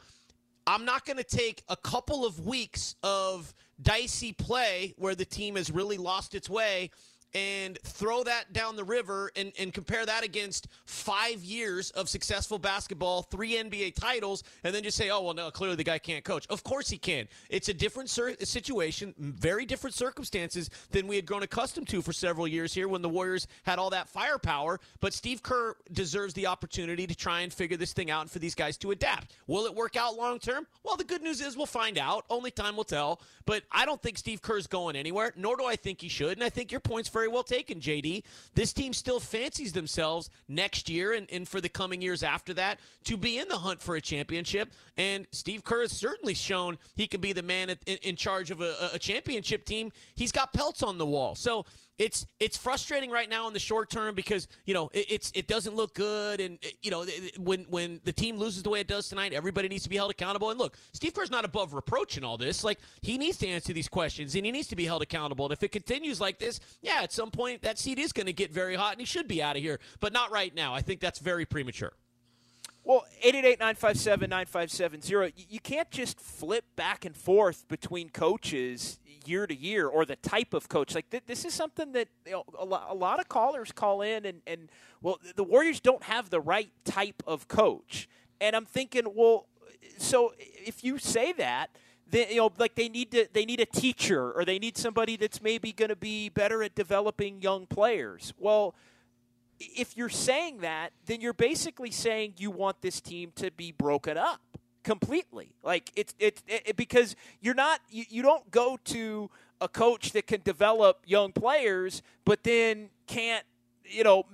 I'm not going to take a couple of weeks of dicey play where the team has really lost its way and throw that down the river and, and compare that against five years of successful basketball, three NBA titles, and then just say, oh, well, no, clearly the guy can't coach. Of course he can. It's a different cir- situation, very different circumstances than we had grown accustomed to for several years here when the Warriors had all that firepower. But Steve Kerr deserves the opportunity to try and figure this thing out and for these guys to adapt. Will it work out long term? Well, the good news is we'll find out. Only time will tell. But I don't think Steve Kerr's going anywhere, nor do I think he should. And I think your point's very well taken, JD. This team still fancies themselves next year and, and for the coming years after that to be in the hunt for a championship. And Steve Kerr has certainly shown he can be the man at, in, in charge of a, a championship team. He's got pelts on the wall. So it's it's frustrating right now in the short term because you know it, it's it doesn't look good. And you know when when the team loses the way it does tonight everybody needs to be held accountable. And look Steve Kerr's not above reproach in all this. Like he needs to answer these questions and he needs to be held accountable. And if it continues like this yeah at some point that seat is going to get very hot and he should be out of here but not right now. I think that's very premature Well, 888-957-9570. You can't just flip back and forth between coaches year to year or the type of coach. Like th- this is something that you know, a, a lot of callers call in and, and well, the Warriors don't have the right type of coach. And I'm thinking, well, so if you say that, then you know, like they need to they need a teacher or they need somebody that's maybe going to be better at developing young players. Well, if you're saying that, then you're basically saying you want this team to be broken up completely. Like it's it's it, because you're not you, you don't go to a coach that can develop young players, but then can't you know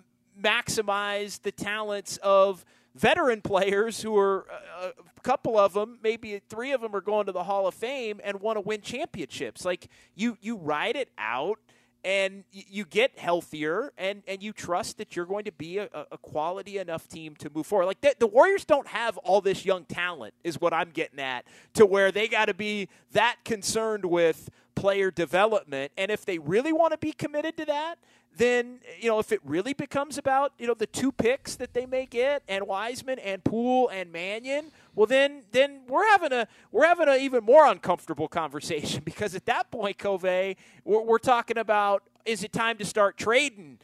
maximize the talents of veteran <laughs> players who are uh, a couple of them, maybe three of them are going to the Hall of Fame and want to win championships. Like you you ride it out and you get healthier and, and you trust that you're going to be a, a quality enough team to move forward. Like the, the Warriors don't have all this young talent, is what I'm getting at, to where they got to be that concerned with player development. And if they really want to be committed to that, then you know if it really becomes about you know the two picks that they may get and Wiseman and Poole and Mannion, well then then we're having a we're having an even more uncomfortable conversation <laughs> because at that point, Covey, we're, we're talking about is it time to start trading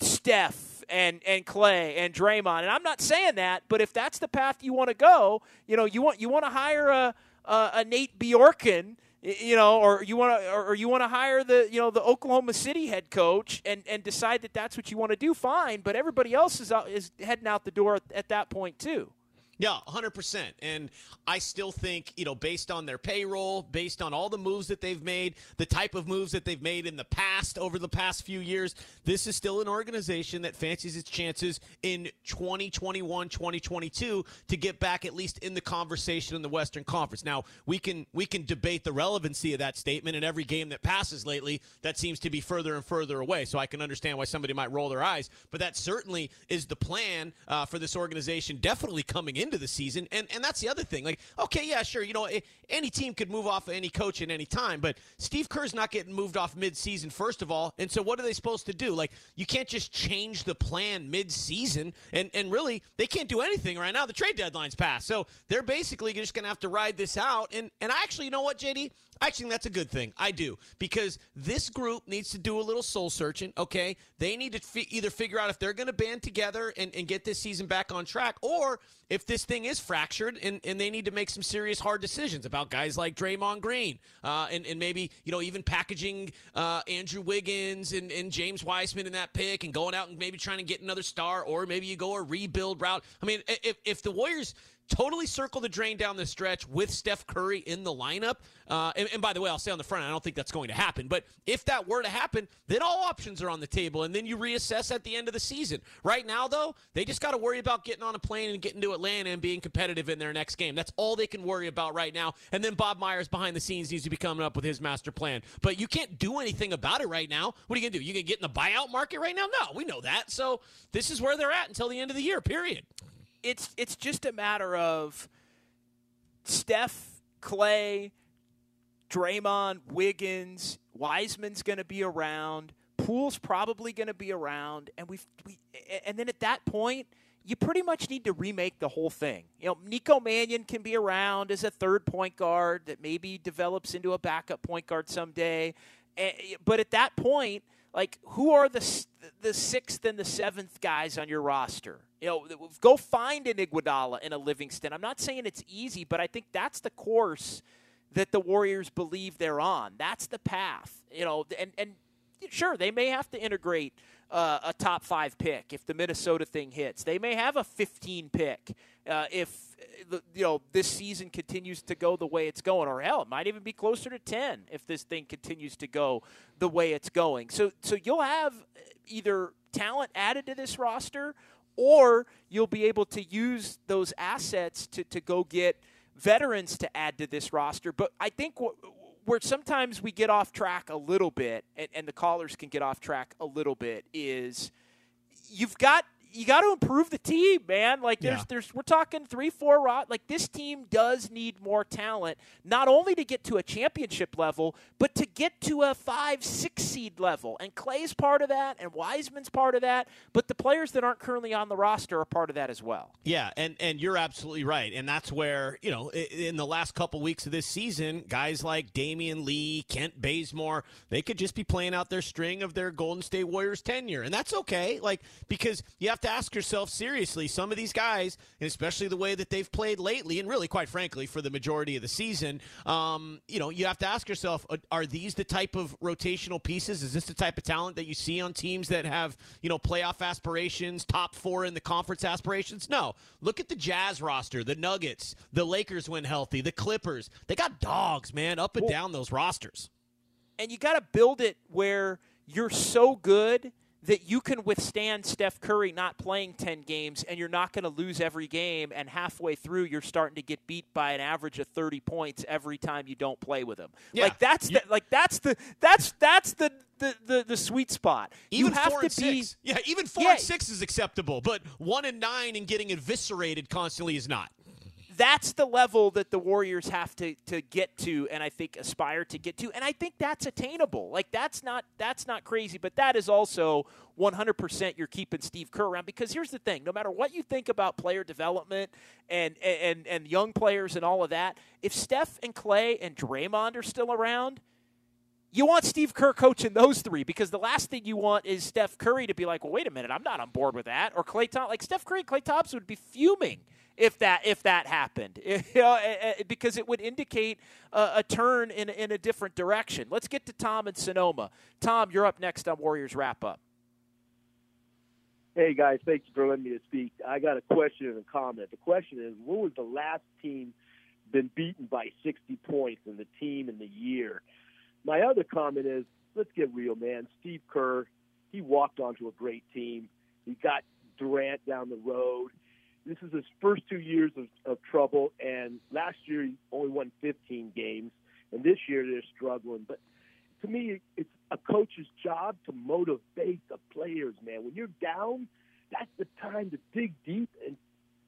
Steph and and Klay and Draymond? And I'm not saying that, but if that's the path you want to go, you know you want you want to hire a a, a Nate Bjorkgren you know, or you want to, or you want to hire the, you know, the Oklahoma City head coach and, and decide that that's what you want to do. Fine, but everybody else is out, is heading out the door at, at that point too. Yeah, 100%. And I still think, you know, based on their payroll, based on all the moves that they've made, the type of moves that they've made in the past over the past few years, this is still an organization that fancies its chances in 2021, 2022 to get back at least in the conversation in the Western Conference. Now, we can we can debate the relevancy of that statement in every game that passes lately that seems to be further and further away. So I can understand why somebody might roll their eyes, but that certainly is the plan uh, for this organization definitely coming in the season. And and that's the other thing. Like, okay, yeah, sure, you know, any team could move off any coach at any time, but Steve Kerr's not getting moved off mid-season first of all. And so what are they supposed to do? Like, you can't just change the plan mid-season. And and really, they can't do anything right now. The trade deadline's passed. So they're basically just going to have to ride this out. And and actually, you know what, JD? Actually that's a good thing. I do because this group needs to do a little soul searching. Okay, they need to fi- either figure out if they're going to band together and, and get this season back on track, or if this thing is fractured and, and they need to make some serious hard decisions about guys like Draymond Green uh, and, and maybe you know even packaging uh, Andrew Wiggins and, and James Wiseman in that pick and going out and maybe trying to get another star, or maybe you go a rebuild route. I mean, if if the Warriors totally circle the drain down the stretch with Steph Curry in the lineup. Uh, and, and, by the way, I'll say on the front, I don't think that's going to happen. But if that were to happen, then all options are on the table, and then you reassess at the end of the season. Right now, though, they just got to worry about getting on a plane and getting to Atlanta and being competitive in their next game. That's all they can worry about right now. And then Bob Myers behind the scenes needs to be coming up with his master plan. But you can't do anything about it right now. What are you going to do? You going to get in the buyout market right now? No, we know that. So this is where they're at until the end of the year, period it's it's just a matter of Steph, Klay, Draymond, Wiggins, Wiseman's going to be around. Poole's probably going to be around, and we've we and then at that point, you pretty much need to remake the whole thing. You know, Nico Mannion can be around as a third point guard that maybe develops into a backup point guard someday, eh, but at that point like who are the the sixth and the seventh guys on your roster? You know, go find an Iguodala and a Livingston. I'm not saying it's easy, but I think that's the course that the Warriors believe they're on. That's the path. You know, and and sure they may have to integrate uh, a top five pick if the Minnesota thing hits. They may have a 15 pick uh, if you know this season continues to go the way it's going, or hell, it might even be closer to 10 if this thing continues to go the way it's going. So so you'll have either talent added to this roster, or you'll be able to use those assets to to go get veterans to add to this roster. But I think what where sometimes we get off track a little bit, and, and the callers can get off track a little bit, is you've got you got to improve the team, man. Like there's yeah. there's we're talking three four rot. Like this team does need more talent, not only to get to a championship level, but to get to a five six seed level. And Klay's part of that, and Wiseman's part of that. But the players that aren't currently on the roster are part of that as well. Yeah, and and you're absolutely right, and that's where you know in the last couple weeks of this season, guys like Damion Lee, Kent Bazemore, they could just be playing out their string of their Golden State Warriors tenure, and that's okay. Like because you have have to ask yourself seriously some of these guys, and especially the way that they've played lately, and really, quite frankly, for the majority of the season, um, you know, you have to ask yourself uh, are these the type of rotational pieces? Is this the type of talent that you see on teams that have, you know, playoff aspirations, top four in the conference aspirations? No. Look at the Jazz roster, the Nuggets, the Lakers when healthy, the Clippers. They got dogs, man, up and well, down those rosters. And you got to build it where you're so good that you can withstand Steph Curry not playing 10 games and you're not going to lose every game and halfway through you're starting to get beat by an average of 30 points every time you don't play with him. Yeah. Like that's the, like that's the that's that's the the, the, the sweet spot. Even you have four to and be, six. Yeah, even four yeah. and six is acceptable, but one and nine and getting eviscerated constantly is not that's the level that the Warriors have to, to get to and I think aspire to get to. And I think that's attainable. Like that's not that's not crazy, but that is also 100% you're keeping Steve Kerr around because here's the thing, no matter what you think about player development and and and young players and all of that, if Steph and Klay and Draymond are still around, you want Steve Kerr coaching those three because the last thing you want is Steph Curry to be like, well, wait a minute, I'm not on board with that. Or Klay Thompson, like Steph Curry, Klay Thompson would be fuming if that if that happened, <laughs> because it would indicate a, a, turn in in a different direction. Let's get to Tom and Sonoma. Tom, you're up next on Warriors wrap up. Hey guys, thank you for letting me speak. I got a question and a comment. The question is, when was the last team been beaten by 60 points in the team in the year? My other comment is, let's get real, man. Steve Kerr, he walked onto a great team. He got Durant down the road. This is his first two years of, of trouble, and last year he only won 15 games, and this year they're struggling. But to me, it's a coach's job to motivate the players, man. When you're down, that's the time to dig deep and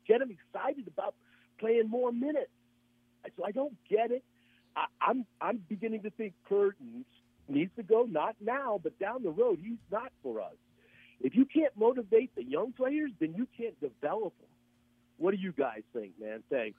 get them excited about playing more minutes. So I don't get it. I, I'm I'm beginning to think Kerr needs to go, not now, but down the road. He's not for us. If you can't motivate the young players, then you can't develop them. What do you guys think, man? Thanks.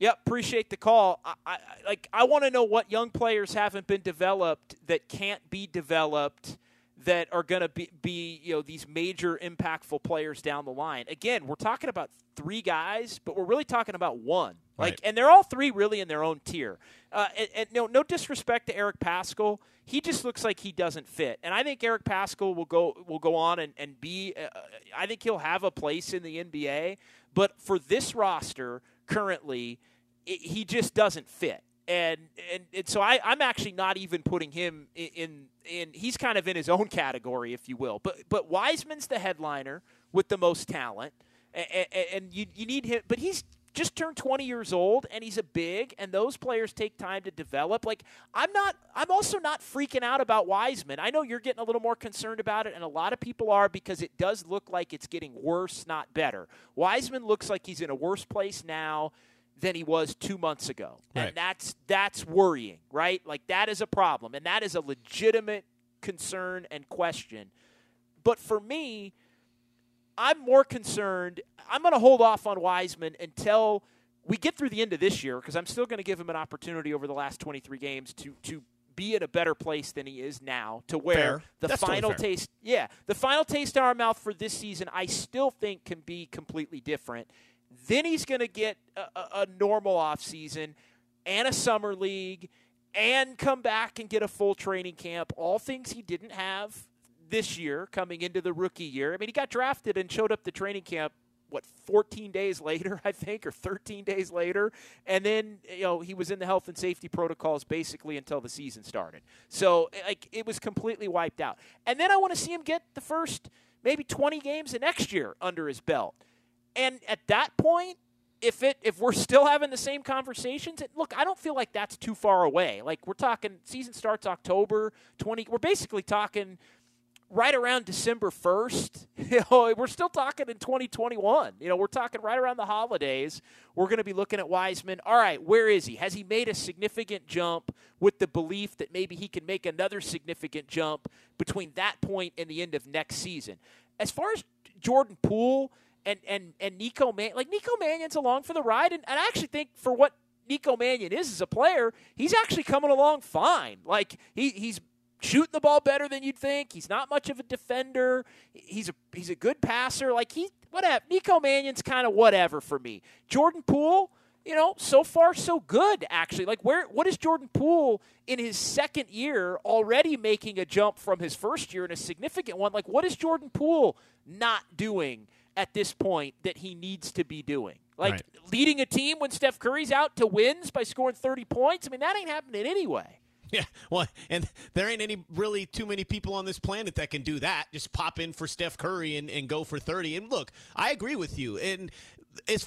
Yep, appreciate the call. I, I like. I want to know what young players haven't been developed that can't be developed that are going to be, be you know these major impactful players down the line. Again, we're talking about three guys, but we're really talking about one. Like, Right. and they're all three really in their own tier. Uh, and, and no, no disrespect to Eric Paschall, he just looks like he doesn't fit. And I think Eric Paschall will go will go on and and be. Uh, I think he'll have a place in the NBA. But for this roster currently, it, he just doesn't fit. And, and and so I, I'm actually not even putting him in, in in he's kind of in his own category, if you will. But but Wiseman's the headliner with the most talent, and, and you you need him. But he's just turned 20 years old and he's a big and those players take time to develop like i'm not i'm also not freaking out about wiseman i know you're getting a little more concerned about it and a lot of people are because it does look like it's getting worse not better wiseman looks like he's in a worse place now than he was two months ago and that's that's worrying right like that is a problem and that is a legitimate concern and question but for me I'm more concerned. I'm going to hold off on Wiseman until we get through the end of this year because I'm still going to give him an opportunity over the last 23 games to to be in a better place than he is now. To where Fair. the That's final fair. taste, yeah, the final taste in our mouth for this season, I still think can be completely different. Then he's going to get a, a, normal off season and a summer league and come back and get a full training camp. All things he didn't have this year coming into the rookie year. I mean, he got drafted and showed up to training camp what 14 days later, <laughs> I think, or 13 days later, and then you know he was in the health and safety protocols basically until the season started. So like it was completely wiped out. And then I want to see him get the first maybe 20 games of next year under his belt. And at that point, if it if we're still having the same conversations, it, look, I don't feel like that's too far away. Like we're talking season starts October 20. We're basically talking right around December 1st. <laughs> You know, we're still talking in 2021. You know, we're talking right around the holidays. We're going to be looking at Wiseman. All right, where is he? Has he made a significant jump with the belief that maybe he can make another significant jump between that point and the end of next season? As far as Jordan Poole and and and Nico Man, like Nico Mannion's along for the ride, and, and I actually think for what Nico Mannion is as a player, he's actually coming along fine. Like he he's shooting the ball better than you'd think. He's not much of a defender. He's a he's a good passer. Like he whatever. Nico Mannion's kind of whatever for me. Jordan Poole, you know, so far so good actually. Like where what is Jordan Poole in his second year already making a jump from his first year and a significant one? Like what is Jordan Poole not doing at this point that he needs to be doing? Like Right. leading a team when Steph Curry's out to wins by scoring 30 points. I mean, that ain't happening anyway. <laughs> Yeah, well, and there ain't any really too many people on this planet that can do that. Just pop in for Steph Curry and, and go for 30. And look, I agree with you. And it's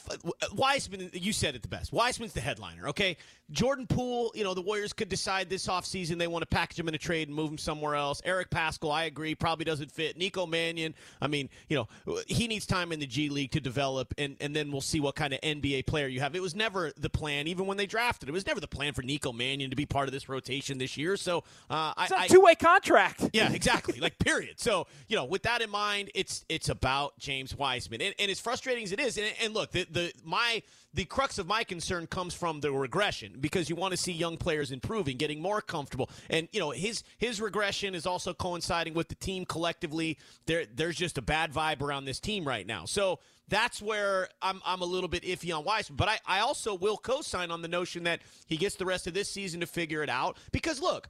Wiseman, you said it the best. Wiseman's the headliner, okay? Jordan Poole, you know, the Warriors could decide this offseason they want to package him in a trade and move him somewhere else. Eric Paschall, I agree, probably doesn't fit. Nico Mannion, I mean, you know, he needs time in the G League to develop, and, and then we'll see what kind of NBA player you have. It was never the plan, even when they drafted. It was never the plan for Nico Mannion to be part of this rotation this year. So uh, It's I, a two way contract. yeah, exactly. like period. So you know, with that in mind, it's it's about James Wiseman, and, and as frustrating as it is, and, and look, the the my the crux of my concern comes from the regression because you want to see young players improving, getting more comfortable, and you know his his regression is also coinciding with the team collectively. There there's just a bad vibe around this team right now. So that's where I'm, I'm a little bit iffy on Wiseman. But I, I also will co sign on the notion that he gets the rest of this season to figure it out. Because, look,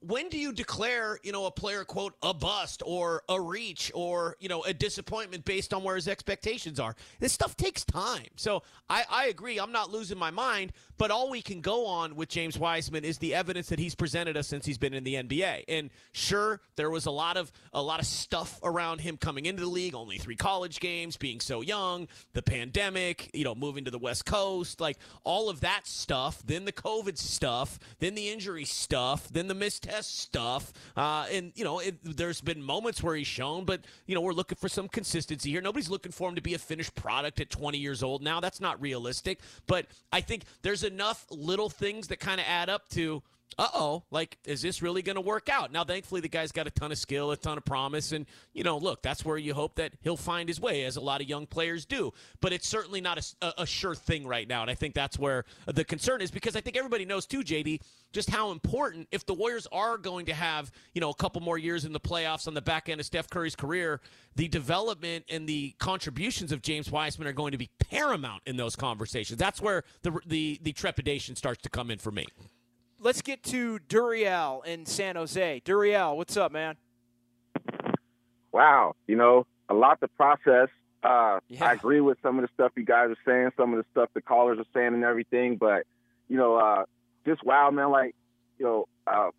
when do you declare, you know, a player quote a bust or a reach or you know a disappointment based on where his expectations are? This stuff takes time. So I, I agree. I'm not losing my mind, but all we can go on with James Wiseman is the evidence that he's presented us since he's been in the NBA. And sure, there was a lot of a lot of stuff around him coming into the league. Only three college games, being so young, the pandemic, you know, moving to the West Coast, like all of that stuff. Then the COVID stuff, then the injury stuff, then the mistest stuff. Uh, and, you know, it, there's been moments where he's shown, but, you know, we're looking for some consistency here. Nobody's looking for him to be a finished product at 20 years old now. That's not realistic. But I think there's enough little things that kind of add up to uh oh, like, is this really going to work out? Now, thankfully, the guy's got a ton of skill, a ton of promise. And, you know, look, that's where you hope that he'll find his way, as a lot of young players do. But it's certainly not a, a, sure thing right now. And I think that's where the concern is because I think everybody knows, too, JD, just how important, if the Warriors are going to have, you know, a couple more years in the playoffs on the back end of Steph Curry's career, the development and the contributions of James Wiseman are going to be paramount in those conversations. That's where the, the, the trepidation starts to come in for me let's get to Duriel in San Jose. Duriel, what's up, man? Wow, you know, a lot to process. Uh, yeah. I agree with some of the stuff you guys are saying, some of the stuff the callers are saying, and everything. But you know, uh, just wow, man. Like, you know, uh,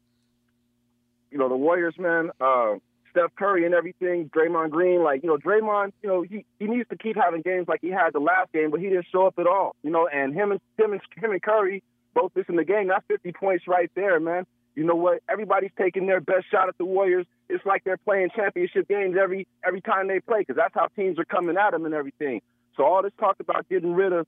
you know, the Warriors, man. Uh, Steph Curry and everything, Draymond Green, like, you know, Draymond, you know, he, he needs to keep having games like he had the last game, but he didn't show up at all. You know, and him and him and him and Curry, both this in the game. That's 50 points right there, man. You know what? Everybody's taking their best shot at the Warriors. It's like they're playing championship games every every time they play because that's how teams are coming at them and everything. So all this talk about getting rid of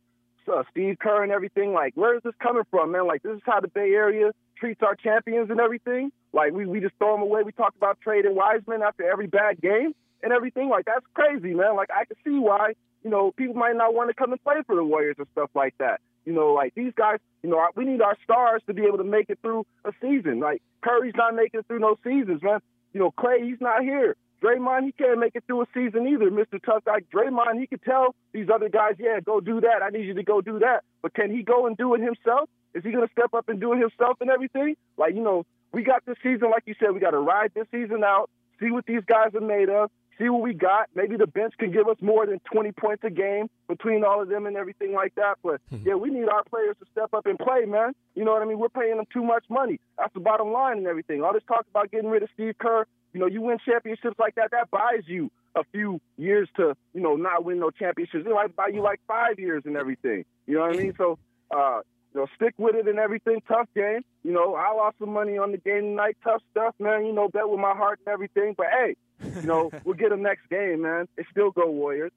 uh, Steve Kerr and everything, like where is this coming from, man? Like this is how the Bay Area treats our champions and everything. Like we we just throw them away. We talk about trading Wiseman after every bad game and everything. Like that's crazy, man. Like I can see why you know people might not want to come and play for the Warriors and stuff like that. You know, like these guys, you know, we need our stars to be able to make it through a season. Like Curry's not making it through no seasons, man. You know, Klay, he's not here. Draymond, he can't make it through a season either, Mr. Tough Guy. Draymond, he could tell these other guys, yeah, go do that. I need you to go do that. But can he go and do it himself? Is he going to step up and do it himself and everything? Like, you know, we got this season, like you said, we got to ride this season out, see what these guys are made of, see what we got. Maybe the bench can give us more than 20 points a game between all of them and everything like that. But mm-hmm. yeah, we need our players to step up and play, man. You know what I mean? We're paying them too much money. That's the bottom line and everything. All this talk about getting rid of Steve Kerr, you know, you win championships like that, that buys you a few years to, you know, not win no championships. It might buy you like five years and everything. You know what I mean? So, uh, you know, stick with it and everything. Tough game. You know, I lost some money on the game tonight. Tough stuff, man. You know, bet with my heart and everything. But hey, you know, we'll get them next game, man. It still go Warriors.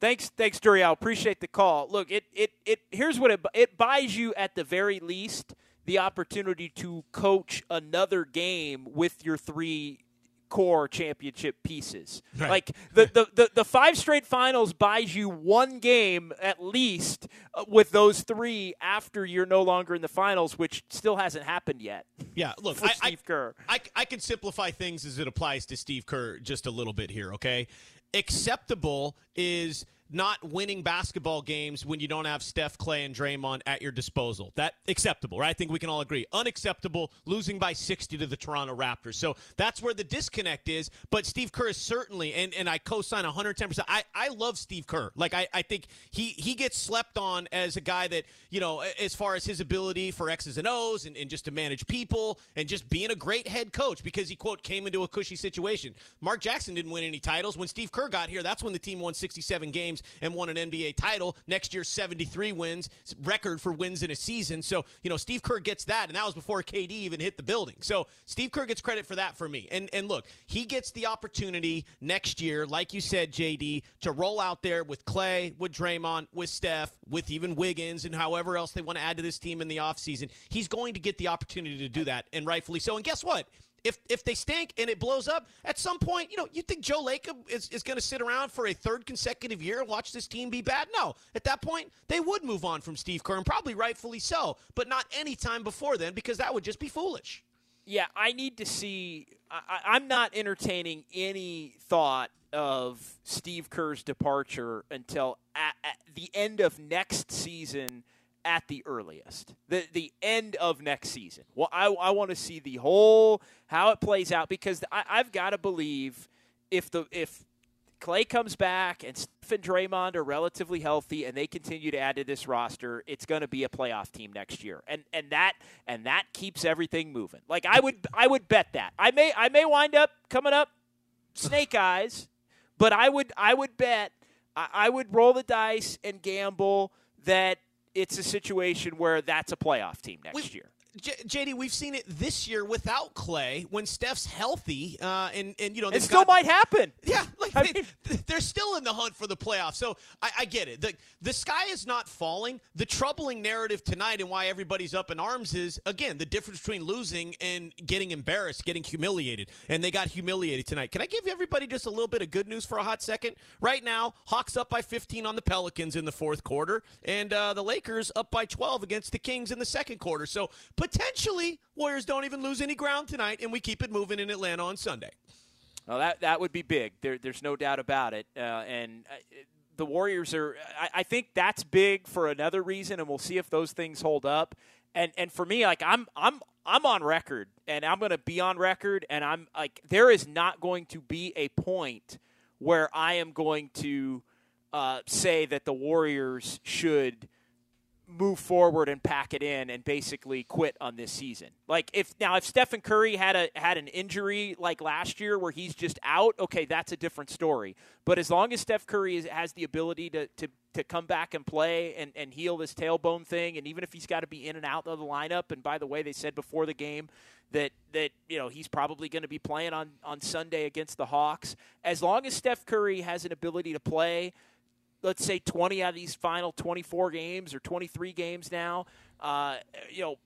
Thanks, thanks, Duriel. Appreciate the call. Look, it, it, it. Here's what it it buys you at the very least the opportunity to coach another game with your three core championship pieces. Right. Like the, the, the, the, five straight finals buys you one game at least uh, with those three after you're no longer in the finals, which still hasn't happened yet. Yeah, look, I, Steve I, Kerr. I, I can simplify things as it applies to Steve Kerr just a little bit here, okay? Acceptable is – not winning basketball games when you don't have Steph, Klay, and Draymond at your disposal. That acceptable, right? I think we can all agree. Unacceptable, losing by 60 to the Toronto Raptors. So that's where the disconnect is. But Steve Kerr is certainly, and, and I co-sign 110%. I, I love Steve Kerr. Like, I, I think he, he gets slept on as a guy that, you know, as far as his ability for X's and O's and, and just to manage people and just being a great head coach because he, quote, came into a cushy situation. Mark Jackson didn't win any titles. When Steve Kerr got here, that's when the team won 67 games games and won an NBA title. Next year, 73 wins, record for wins in a season. So, you know, Steve Kerr gets that, and that was before KD even hit the building. So, Steve Kerr gets credit for that for me. And and look, he gets the opportunity next year, like you said, JD, to roll out there with Klay, with Draymond, with Steph, with even Wiggins, and however else they want to add to this team in the offseason. He's going to get the opportunity to do that, and rightfully so. And guess what? If if they stink and it blows up, at some point, you know, you think Joe Lacob is, is going to sit around for a third consecutive year and watch this team be bad? No. At that point, they would move on from Steve Kerr, and probably rightfully so, but not any time before then because that would just be foolish. Yeah, I need to see. I, am not entertaining any thought of Steve Kerr's departure until at, at the end of next season at the earliest. The the end of next season. Well, I, I want to see the whole how it plays out because I, I've got to believe if the if Klay comes back and Steph and Draymond are relatively healthy and they continue to add to this roster, it's going to be a playoff team next year. And and that and that keeps everything moving. Like I would I would bet that. I may I may wind up coming up snake eyes, but I would I would bet I, I would roll the dice and gamble that it's a situation where that's a playoff team next We've- year. J- JD, we've seen it this year without Klay when Steph's healthy, uh, and and you know It still got- might happen. <laughs> Yeah, like they, they're still in the hunt for the playoffs. So I, I get it. The the sky is not falling. The troubling narrative tonight and why everybody's up in arms is again the difference between losing and getting embarrassed, getting humiliated. And they got humiliated tonight. Can I give everybody just a little bit of good news for a hot second? Right now, Hawks up by 15 on the Pelicans in the fourth quarter, and uh, the Lakers up by 12 against the Kings in the second quarter. So potentially, Warriors don't even lose any ground tonight, and we keep it moving in Atlanta on Sunday. Well, that that would be big. There, there's no doubt about it. Uh, and uh, the Warriors are. I, I think that's big for another reason, and we'll see if those things hold up. And and for me, like I'm I'm I'm on record, and I'm going to be on record, and I'm like there is not going to be a point where I am going to uh, say that the Warriors should move forward and pack it in and basically quit on this season. Like if now if Stephen Curry had a had an injury like last year where he's just out, okay, that's a different story. But as long as Steph Curry is, has the ability to, to to come back and play and, and heal this tailbone thing, and even if he's got to be in and out of the lineup, and by the way, they said before the game that that you know he's probably going to be playing on on Sunday against the Hawks. As long as Steph Curry has an ability to play, let's say 20 out of these final 24 games or 23 games now, uh, you know,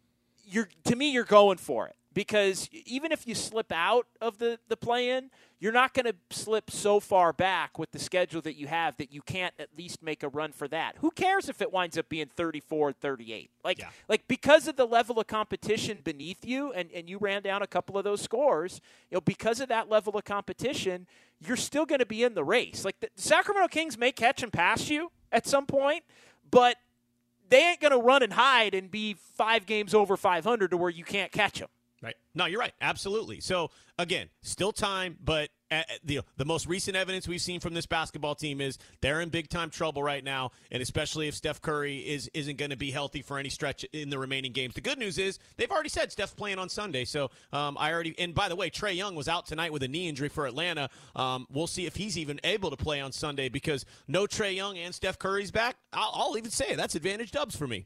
you're to me you're going for it because even if you slip out of the the play-in, you're not going to slip so far back with the schedule that you have that you can't at least make a run for that. Who cares if it winds up being 34 38? Like like because of the level of competition beneath you and and you ran down a couple of those scores, you know, because of that level of competition, you're still going to be in the race. Like the Sacramento Kings may catch and pass you at some point, but they ain't going to run and hide and be 5 games over 500 to where you can't catch them. Right. No, you're right. Absolutely. So again, still time, but uh, the the most recent evidence we've seen from this basketball team is they're in big time trouble right now, and especially if Steph Curry is isn't going to be healthy for any stretch in the remaining games. The good news is they've already said Steph's playing on Sunday, so um, I already. And by the way, Trae Young was out tonight with a knee injury for Atlanta. Um, we'll see if he's even able to play on Sunday because no Trae Young and Steph Curry's back. I'll, I'll even say it. That's advantage dubs for me.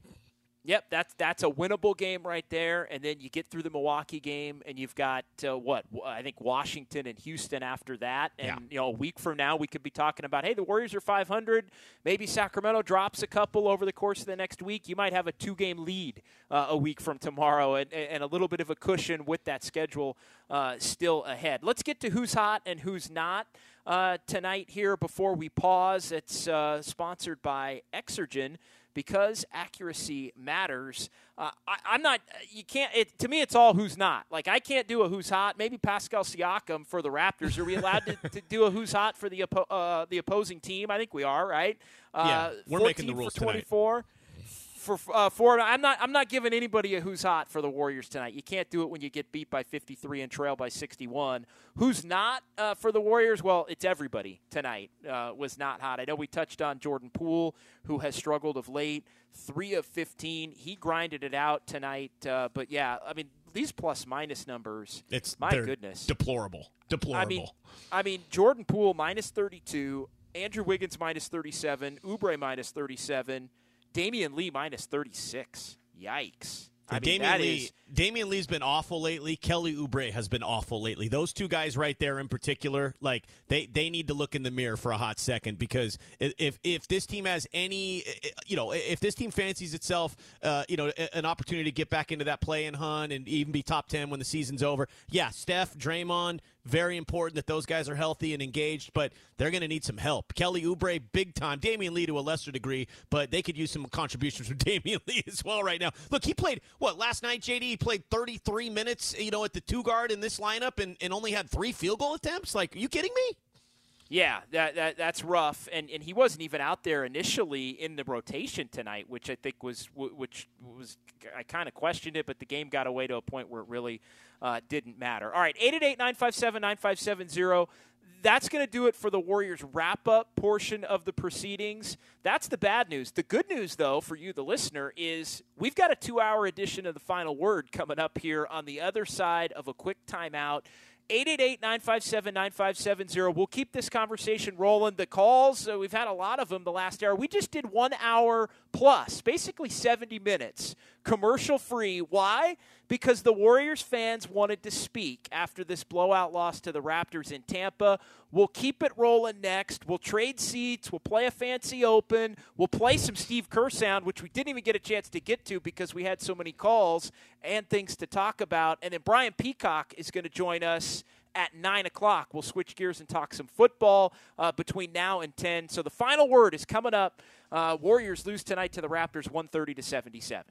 Yep, that's that's a winnable game right there, and then you get through the Milwaukee game, and you've got uh, what I think Washington and Houston after that, and Yeah. you know a week from now we could be talking about hey the Warriors are 500, maybe Sacramento drops a couple over the course of the next week, you might have a two game lead uh, a week from tomorrow, and, and a little bit of a cushion with that schedule uh, still ahead. Let's get to who's hot and who's not. Uh, tonight here before we pause, it's uh, sponsored by Exergen because accuracy matters. Uh, I, I'm not. You can't. It, to me, it's all who's not. Like I can't do a who's hot. Maybe Pascal Siakam for the Raptors. Are we allowed to, <laughs> to do a who's hot for the oppo- uh, the opposing team? I think we are. Right. Uh, Yeah, we're making the rules for tonight. 24 for uh, for I'm not I'm not giving anybody a who's hot for the Warriors tonight. You can't do it when you get beat by 53 and trail by 61. Who's not uh, for the Warriors? Well, it's everybody tonight. Uh, was not hot. I know we touched on Jordan Poole, who has struggled of late. Three of 15. He grinded it out tonight. Uh, but yeah, I mean these plus minus numbers. It's my goodness. deplorable. Deplorable. I mean, I mean Jordan Poole minus 32, Andrew Wiggins minus 37, Oubre minus 37, Damion Lee minus 36. Yikes. I mean, Damion Lee, is- Damion Lee's been awful lately. Kelly Oubre has been awful lately. Those two guys right there in particular, like they, they need to look in the mirror for a hot second because if if this team has any, you know, if this team fancies itself, uh, you know, an opportunity to get back into that play-in hunt and even be top ten when the season's over, yeah, Steph, Draymond, very important that those guys are healthy and engaged, but they're going to need some help. Kelly Oubre, big time. Damion Lee to a lesser degree, but they could use some contributions from <laughs> Damion Lee as well right now. Look, he played what last night, JD? He played 33 minutes, you know, at the two guard in this lineup and, and only had three field goal attempts. Like, are you kidding me? Yeah, that, that that's rough, and and he wasn't even out there initially in the rotation tonight, which I think was which was I kind of questioned it, but the game got away to a point where it really uh, didn't matter. All right, 888-957-9570. That's going to do it for the Warriors wrap up portion of the proceedings. That's the bad news. The good news, though, for you, the listener, is we've got a two hour edition of the final word coming up here on the other side of a quick timeout. 888 957 9570. We'll keep this conversation rolling. The calls, uh, we've had a lot of them the last hour. We just did one hour plus, basically 70 minutes, commercial free. Why? Because the Warriors fans wanted to speak after this blowout loss to the Raptors in Tampa. We'll keep it rolling next. We'll trade seats. We'll play a fancy open. We'll play some Steve Kerr sound, which we didn't even get a chance to get to because we had so many calls and things to talk about. And then Brian Peacock is going to join us at 9 o'clock. We'll switch gears and talk some football uh, between now and 10. So the final word is coming up. Uh, Warriors lose tonight to the Raptors 130 to 77.